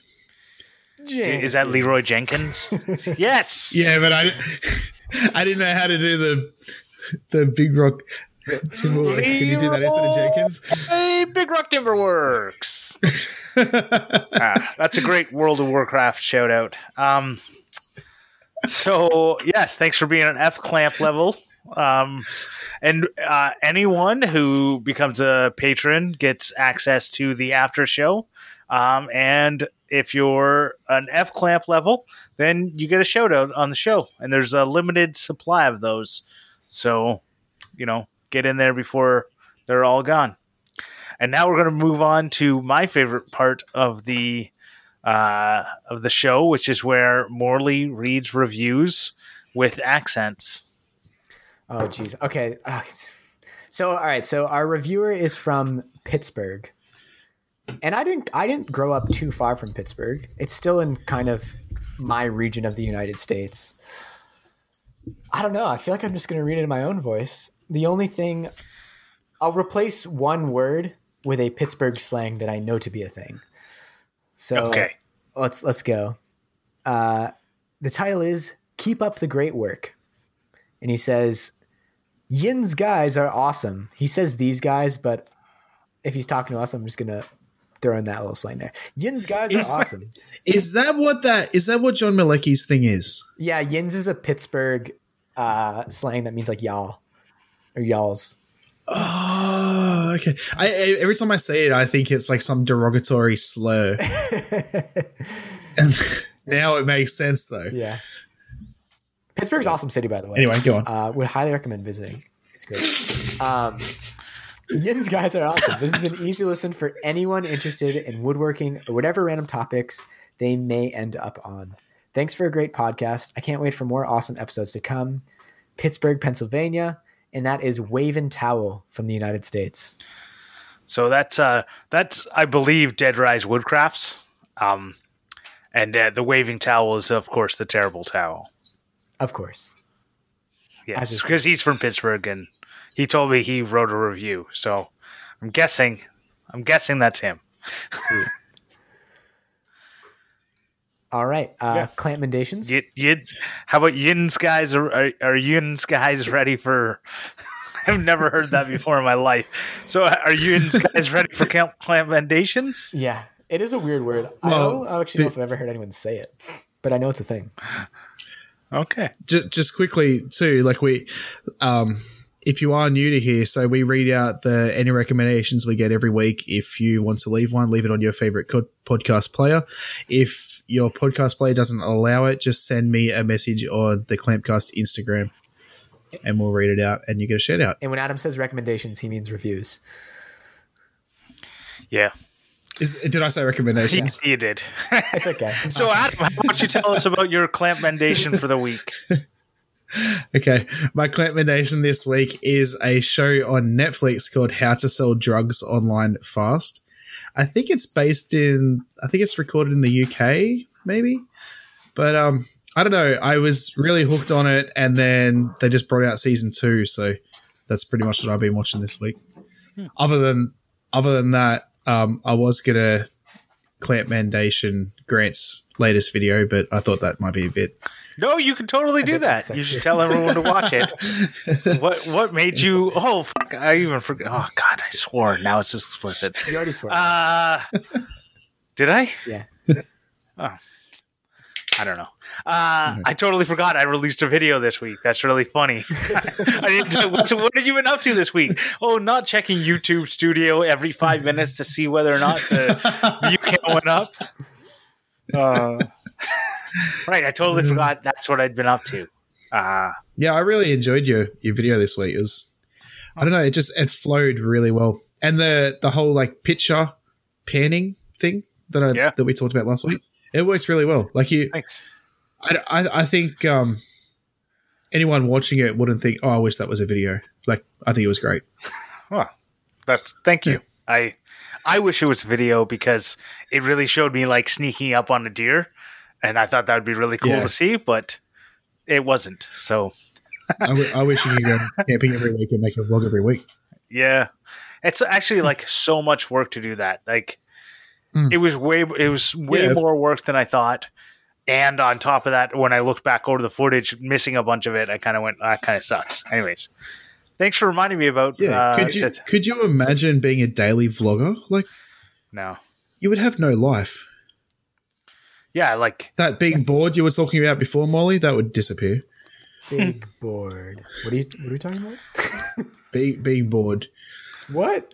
S1: Is that Leroy Jenkins? *laughs* yes.
S2: Yeah, but I, *laughs* I didn't know how to do the the big rock *laughs* Timberwolves. Can you do that instead of Jenkins?
S1: Hey, Big Rock Timberworks. *laughs* Ah, that's a great World of Warcraft shout out. Um, so yes, thanks for being an F clamp level. Um, and uh, anyone who becomes a patron gets access to the after show. Um, and if you're an F clamp level, then you get a shout out on the show. And there's a limited supply of those. So, you know, get in there before they're all gone. And now we're going to move on to my favorite part of the uh, of the show, which is where Morley reads reviews with accents.
S3: Oh, geez. Okay. It's- *laughs* So, all right. So our reviewer is from Pittsburgh, and I didn't. I didn't grow up too far from Pittsburgh. It's still in kind of my region of the United States. I don't know. I feel like I'm just going to read it in my own voice. The only thing I'll replace one word with a Pittsburgh slang that I know to be a thing. So
S1: Okay.
S3: let's let's go. Uh, the title is "Keep Up the Great Work," and he says, "Yin's guys are awesome." He says these guys, but if he's talking to us, I'm just gonna throw in that little slang there. Yin's guys
S2: Is-
S3: are awesome.
S2: Is that what that is? That what John Malecki's thing is?
S3: Yeah, Yin's is a Pittsburgh uh, slang that means like y'all or y'all's.
S2: Oh, okay. I, I every time I say it, I think it's like some derogatory slur. *laughs* and *laughs* now it makes sense though.
S3: Yeah. Pittsburgh's awesome city, by the way.
S2: Anyway, go on.
S3: uh, would highly recommend visiting. It's great. Um, Yin's guys are awesome. This is an easy listen for anyone interested in woodworking or whatever random topics they may end up on. Thanks for a great podcast. I can't wait for more awesome episodes to come. Pittsburgh, Pennsylvania, and that is Waven Towel from the United States.
S1: So that's uh, that's I believe Dead Rise Woodcrafts, um, and uh, the waving towel is of course the terrible towel.
S3: Of course.
S1: Yes, because he's from Pittsburgh and he told me he wrote a review. So I'm guessing, I'm guessing that's him. *laughs*
S3: Sweet. All right. Uh,
S1: Yeah.
S3: Clamp Mendations.
S1: Yin, yin, how about Yin's guys? Are, are, are Yin's guys ready for? *laughs* I've never heard that before in my life. So are Yin's guys ready for camp clamentations?
S3: Yeah, it is a weird word. I
S2: Well,
S3: don't actually know if I've ever heard anyone say it, but I know it's a thing.
S1: Okay.
S2: just, just quickly too, like we, um, if you are new to here, so we read out the any recommendations we get every week. If you want to leave one, leave it on your favorite co- podcast player. If your podcast player doesn't allow it, just send me a message on the Clampcast Instagram, and we'll read it out, and you get a shout out.
S3: And when Adam says recommendations, he means reviews.
S1: Yeah,
S2: Is, did I say recommendations? *laughs*
S1: you did.
S3: It's okay. *laughs*
S1: so Adam, how about you tell us about your clamp clampendation for the week? *laughs*
S2: Okay, my recommendation this week is a show on Netflix called How to Sell Drugs Online Fast. I think it's based in, I think it's recorded in the UK, maybe. But um, I don't know. I was really hooked on it, and then they just brought out season two, so that's pretty much what I've been watching this week. Other than other than that, um, I was gonna clamp mandation Grant's latest video, but I thought that might be a bit
S1: No, you can totally do that. You should tell everyone to watch it. *laughs* what what made you? Oh, fuck! I even forgot. Oh God, I swore. Now it's explicit.
S3: You already swear.
S1: Uh, did I?
S3: yeah. Oh.
S1: I don't know. Uh, I totally forgot. I released a video this week. That's really funny. *laughs* I didn't. What, what have you been up to this week? Oh, not checking YouTube Studio every five minutes to see whether or not the view count went up. Uh, right. I totally forgot. That's what I'd been up to. Uh,
S2: Yeah, I really enjoyed your your video this week. It was I don't know, it just it flowed really well. And the the whole like picture panning thing that I
S1: Yeah.
S2: that we talked about last week. It works really well. Like you
S1: thanks.
S2: I, I, I think um, anyone watching it wouldn't think, "Oh, I wish that was a video." Like, I think it was great.
S1: Well, that's thank you. I I wish it was video because it really showed me like sneaking up on a deer, and I thought that would be really cool
S2: Yeah.
S1: to see, but it wasn't. So *laughs*
S2: I, w- I wish you could go camping every week and make a vlog every week.
S1: yeah, it's actually like so much work to do that. Like
S2: Mm.
S1: it was way it was way
S2: Yeah.
S1: more work than I thought. And on top of that, when I looked back over the footage, missing a bunch of it, I kind of went, "That kind of sucks." Anyways, thanks for reminding me about.
S2: Yeah,
S1: uh,
S2: could you
S1: it.
S2: could you imagine being a daily vlogger? Like,
S1: No,
S2: you would have no life.
S1: Yeah, like
S2: That being bored you were talking about before, Molly, that would disappear.
S3: Big board. What are you? What are we talking about? *laughs*
S2: Being being bored.
S3: What?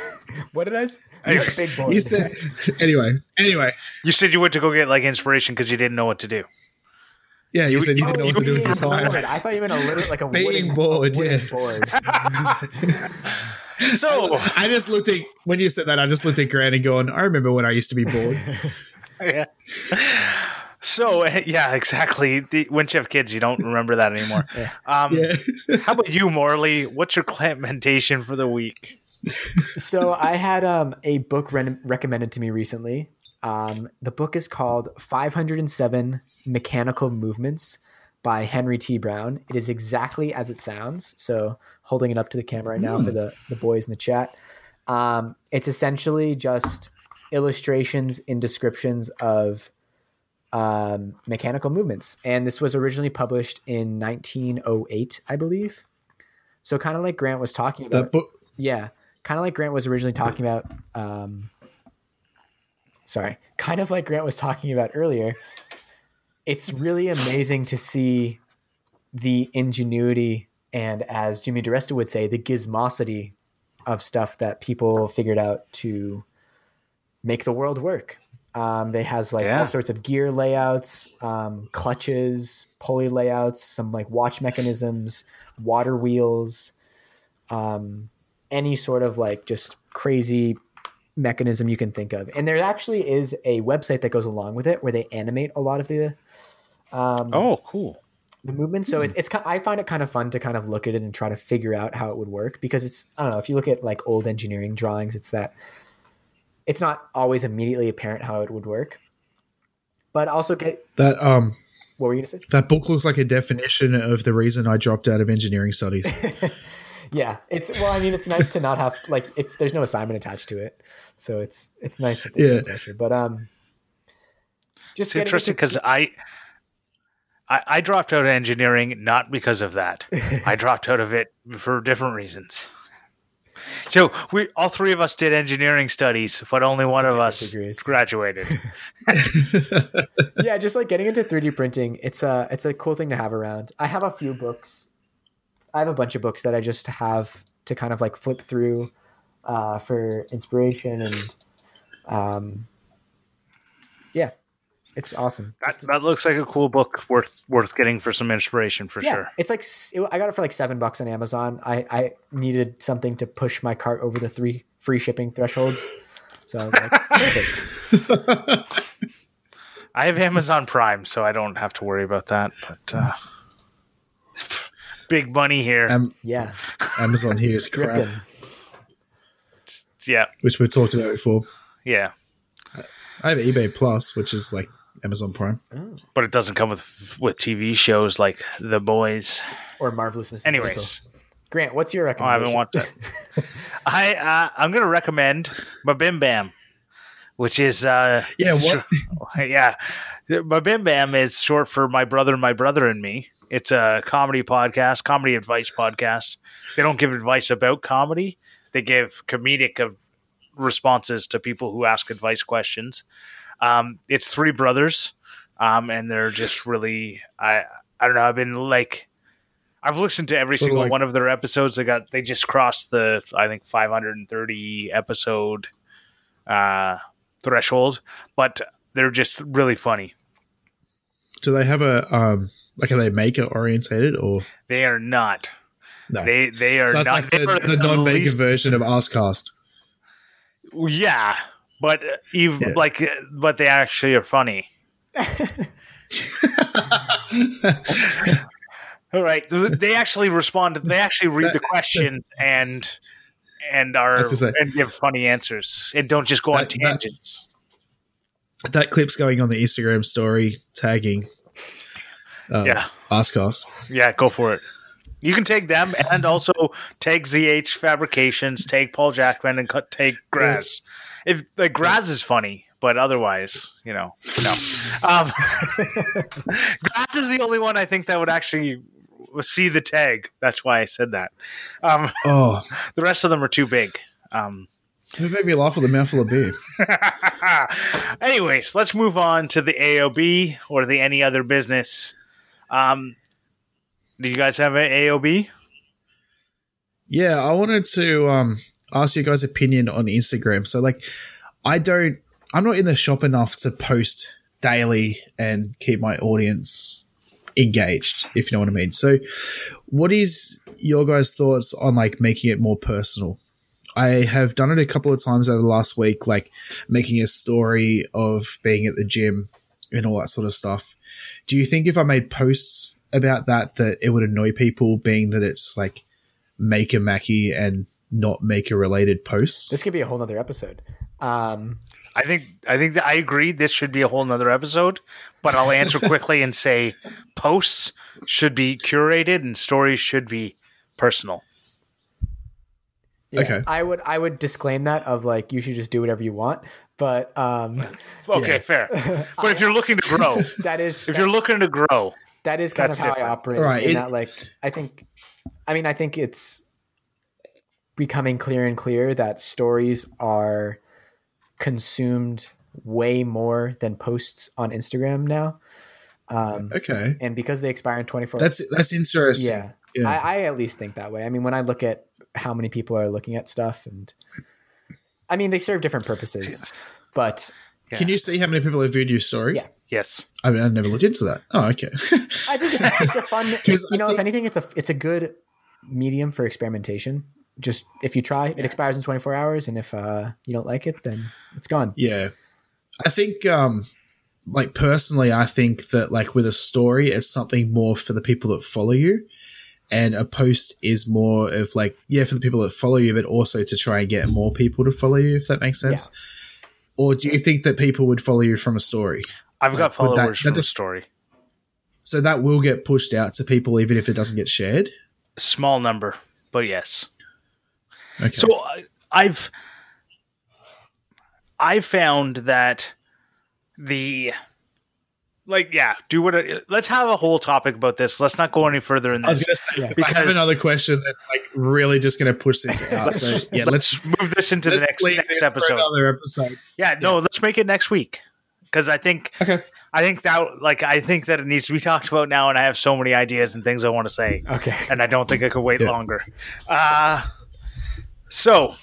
S3: *laughs* what did I? s-
S1: Anyways,
S3: Big board.
S2: You said anyway. Anyway,
S1: you said you went to go get like inspiration because you didn't know what to do.
S2: yeah, you,
S1: You-
S2: said you
S3: Oh,
S2: didn't know what to do with
S3: being
S2: your time.
S3: I thought you meant a little like a *laughs*
S2: Being
S3: wooden,
S2: bored,
S3: wooden
S2: yeah.
S3: board.
S1: So
S2: I just looked at when you said that. I just looked at Grant and going, "I remember when I used to be bored."
S1: Yeah. So uh, yeah, exactly. The, once you have kids, you don't remember that anymore. *laughs* Um,
S2: yeah, *laughs*
S1: How about you, Morley? What's your clementation for the week?
S3: so I had um, a book re- recommended to me recently. Um, the book is called 507 Mechanical Movements by Henry T. Brown. It is exactly as it sounds. So holding it up to the camera right now for the, the boys in the chat. Um, it's essentially just illustrations and descriptions of um, mechanical movements. And this was originally published in 1908, I believe. So kind of like Grant was talking about.
S2: that book.
S3: Yeah, kind of like Grant was originally talking about. Um, sorry, kind of like Grant was talking about earlier. It's really amazing to see the ingenuity and, as Jimmy DiResta would say, the gizmosity of stuff that people figured out to make the world work. Um, they has like
S1: Yeah.
S3: all sorts of gear layouts, um, clutches, pulley layouts, some like watch mechanisms, water wheels, um, any sort of like just crazy mechanism you can think of. And there actually is a website that goes along with it where they animate a lot of the um,
S1: Oh, cool.
S3: the movement. So it, it's ki- I find it kind of fun to kind of look at it and try to figure out how it would work because it's I don't know if you look at like old engineering drawings, it's that it's not always immediately apparent how it would work. But also get
S2: That um
S3: what were you gonna say?
S2: that book looks like a definition of the reason I dropped out of engineering studies. *laughs*
S3: Yeah, it's well. I mean, it's nice to not have like if there's no assignment attached to it, so it's it's nice that there's no
S2: Yeah.
S3: pressure. But um, just
S1: It's interesting
S3: into-
S1: because I, I I dropped out of engineering not because of that. *laughs* I dropped out of it for different reasons. So we all three of us did engineering studies, but only one of us
S3: degrees.
S1: graduated. *laughs* *laughs*
S3: yeah, just like getting into 3D printing, it's a it's a cool thing to have around. I have a few books. I have a bunch of books that I just have to kind of like flip through uh, for inspiration and um, yeah, it's awesome.
S1: That, that looks like a cool book worth worth getting for some inspiration for
S3: yeah,
S1: sure.
S3: it's like it- I got it for like seven bucks on Amazon. I I needed something to push my cart over the three free shipping threshold, so I like. *laughs*
S1: I have Amazon Prime, so I don't have to worry about that. But uh, big money here.
S2: um,
S3: yeah,
S2: Amazon here is *laughs* crap,
S3: dripping.
S1: yeah,
S2: which we've talked about before.
S1: yeah,
S2: I have eBay Plus, which is like Amazon Prime.
S1: but it doesn't come with with TV shows like The Boys.
S3: or marvelous Mrs.
S1: Anyways,
S3: Maisel. Grant, what's your
S1: oh, I
S3: recommendation?
S1: haven't watched that. *laughs* I uh, I'm gonna recommend Bim Bam, which is uh,
S2: Yeah, what? *laughs*
S1: yeah, Babim Bam is short for My Brother, My Brother and Me. It's a comedy podcast, comedy advice podcast. They don't give advice about comedy; they give comedic of responses to people who ask advice questions. Um, it's three brothers, um, and they're just really I I don't know. I've been like I've listened to every
S2: of
S1: single
S2: like-
S1: one of their episodes. They got they just crossed the I think 530 episode uh, threshold, but they're just really funny.
S2: Do they have a um like are they maker orientated or
S1: They are not.
S2: no?
S1: They they are
S2: so
S1: not.
S2: like
S1: they
S2: the, the non-maker
S1: least-
S2: version of Arscast.
S1: Yeah, but even
S2: Yeah.
S1: like, uh, but they actually are funny. *laughs* All right. They actually respond. They actually read the questions and and are
S2: I was gonna say-
S1: and give funny answers and don't just go on
S2: That- that-
S1: tangents.
S2: that clip's going on the Instagram story tagging. Uh,
S1: Yeah.
S2: Ask us.
S1: Yeah, go for it. You can take them and also take ZH Fabrications, take Paul Jackman, and cut, take Graz. If like Graz is funny, but otherwise, you know, no. Um, *laughs* Graz is the only one I think that would actually see the tag. That's why I said that. Um,
S2: Oh, *laughs*
S1: the rest of them are too big. Um,
S2: it made me laugh with a mouthful of beer. *laughs*
S1: Anyways, let's move on to the AOB or the any other business. Um, do you guys have an AOB?
S2: Yeah, I wanted to um, ask you guys' opinion on Instagram. So, like, I don't, I'm not in the shop enough to post daily and keep my audience engaged, if you know what I mean. So, what is your guys' thoughts on like making it more personal? I have done it a couple of times over the last week, like making a story of being at the gym and all that sort of stuff. Do you think if I made posts about that, that it would annoy people, being that it's like Maker Mackie and not make a related posts?
S3: This could be a whole nother episode. Um,
S1: I think I think that I agree. This should be a whole nother episode, but I'll answer *laughs* quickly and say posts should be curated and stories should be personal.
S3: yeah,
S2: Okay.
S3: I would I would disclaim that of like you should just do whatever you want, but um,
S1: Okay,
S2: Yeah.
S1: fair. *laughs* But if you're looking to grow, *laughs*
S3: that is
S1: if you're looking to grow,
S3: that is kind of how
S1: different.
S3: I operate.
S2: Right,
S3: In
S2: it-
S3: that, like, I think, I mean, I think it's becoming clear and clear that stories are consumed way more than posts on Instagram now, um,
S2: Okay,
S3: and because they expire in twenty four.
S2: that's that's interesting.
S3: yeah.
S2: Yeah.
S3: I, I at least think that way. I mean, when I look at how many people are looking at stuff, and I mean, they serve different purposes, but
S2: Can you see how many people have viewed your story?
S3: Yeah.
S1: yes.
S2: I mean, I never looked into that. Oh, okay.
S3: I think it's, it's a fun. *laughs* you
S2: I
S3: know, if anything, it's a it's a good medium for experimentation. Just if you try, it expires in 24 hours, and if uh, you don't like it, then it's gone.
S2: yeah, I think, um, like personally, I think that like with a story, it's something more for the people that follow you, and a post is more of like yeah for the people that follow you, but also to try and get more people to follow you, if that makes sense. Or do you think that people would follow you from a story?
S1: I've got
S2: would
S1: followers
S2: that
S1: from the
S2: just-
S1: story.
S2: So that will get pushed out to people even if it doesn't get shared.
S1: Small number, but yes.
S2: Okay.
S1: So I- I've I found that the like yeah, do what let's have a whole topic about this. Let's not go any further in
S2: I
S1: this.
S2: to say, if I have
S1: Because-
S2: another question that's like really just going to push this out. So yeah, let's,
S1: let's move this into the next next episode.
S2: another episode.
S1: Yeah, no, let's make it next week because I think
S2: Okay.
S1: I think that like I think that it needs to be *laughs* talked about now, and I have so many ideas and things I want to say,
S3: Okay.
S1: and I don't think I could wait
S2: Yeah.
S1: longer. Uh, so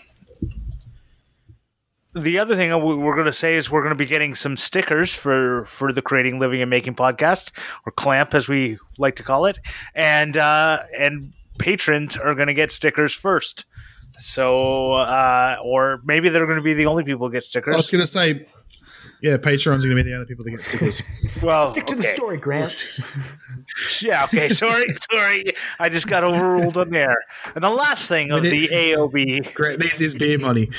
S1: the other thing we- we're going to say is we're going to be getting some stickers for for the creating living and making podcast or clamp as we like to call it. And uh and patrons are going to get stickers first. So uh or maybe they're going to be the only people who get stickers.
S2: I was going to say, yeah, Patreon's going to be the only people that get stickers. *laughs*
S1: well
S3: Stick to the story, Grant. *laughs*
S1: yeah okay sorry *laughs* sorry i just got overruled on there and the last thing of the aob
S2: Great, needs his beer money.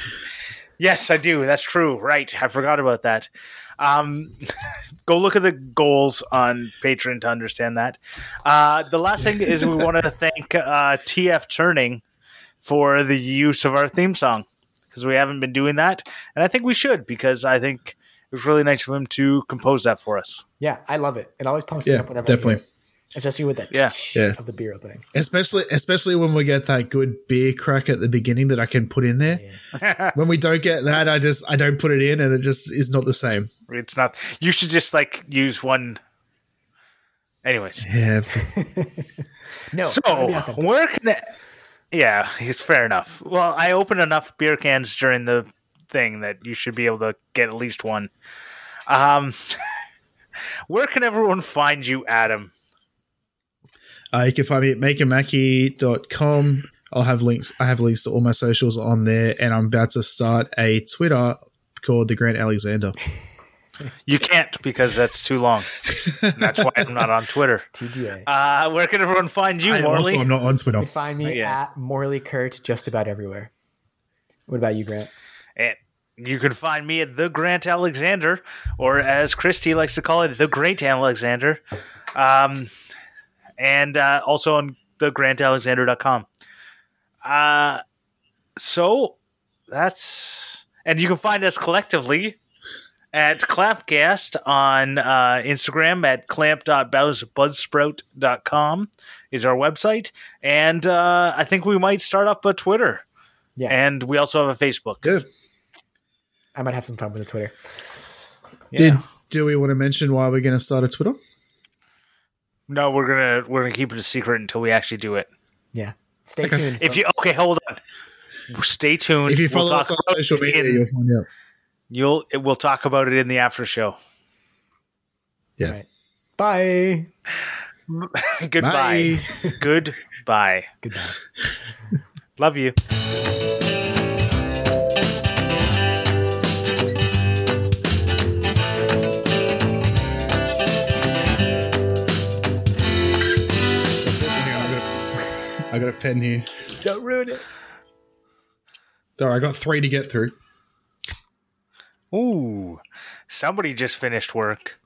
S1: Yes, I do. That's true. Right. I forgot about that. Um, go look at the goals on Patreon to understand that. Uh, the last thing is we want to thank uh, TF Turning for the use of our theme song because we haven't been doing that. And I think we should because I think it was really nice of him to compose that for us.
S3: Yeah, I love it. It always pumps me up whenever
S2: definitely.
S3: it. especially with that
S1: Yeah.
S2: Yeah.
S3: of the beer opening.
S2: Especially, especially when we get that good beer crack at the beginning that I can put in there. When we don't get that, I just I don't put it in, and it just is not the same.
S1: It's not, you should just like use one. Anyways.
S2: Yeah, *laughs*
S3: No,
S1: So
S3: gotta be authentic.
S1: where can it? Yeah, it's fair enough. Well, I opened enough beer cans during the thing that you should be able to get at least one. Um, *laughs* where can everyone find you, Adam?
S2: uh, you can find me at makermackie.com. I'll have links. I have links to all my socials on there, and I'm about to start a Twitter called the Grant Alexander. *laughs*
S1: You can't because that's too long. that's why I'm not on Twitter. *laughs*
S3: TGA.
S1: Uh, where can everyone find you,
S2: I also
S1: Morley?
S2: I'm not on Twitter.
S3: You find me
S1: Yeah.
S3: at Morley Kurt just about everywhere. What about you, Grant?
S1: And you can find me at the Grant Alexander, or as Christy likes to call it, the Great Alexander. Um, and uh, also on thegrantalexander.com. Uh, so that's, and you can find us collectively at Clampcast on uh, Instagram at clamp.buzzsprout.com is our website. And uh, I think we might start up a Twitter.
S3: Yeah.
S1: And we also have a Facebook.
S2: Good.
S3: I might have some fun with the Twitter.
S2: Did do we want to mention why we're going to start a Twitter?
S1: No, we're gonna we're gonna keep it a secret until we actually do it.
S3: Yeah. Stay
S2: Okay.
S3: tuned.
S1: If you okay, hold on. Stay tuned.
S2: If you
S1: We'll
S2: follow us on
S1: about
S2: social media,
S1: in-
S2: you'll find out.
S1: you'll we'll talk about it in the after show.
S2: Yeah.
S3: Right. Bye. *laughs*
S1: Goodbye.
S2: Bye.
S1: Goodbye. *laughs*
S3: Goodbye.
S1: Love you.
S2: I got a pen here.
S3: Don't ruin it.
S2: There, I got three to get through.
S1: Ooh, somebody just finished work.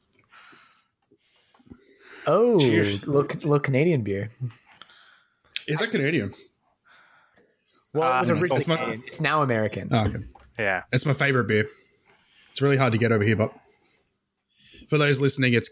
S3: Oh,
S1: Cheers.
S3: look, look, Canadian beer.
S2: Is that Canadian?
S3: Well, it was
S1: Um,
S3: originally
S2: it's my-
S3: Canadian. It's now American.
S2: Oh, okay.
S1: Yeah.
S2: It's my favorite beer. It's really hard to get over here, but for those listening, it's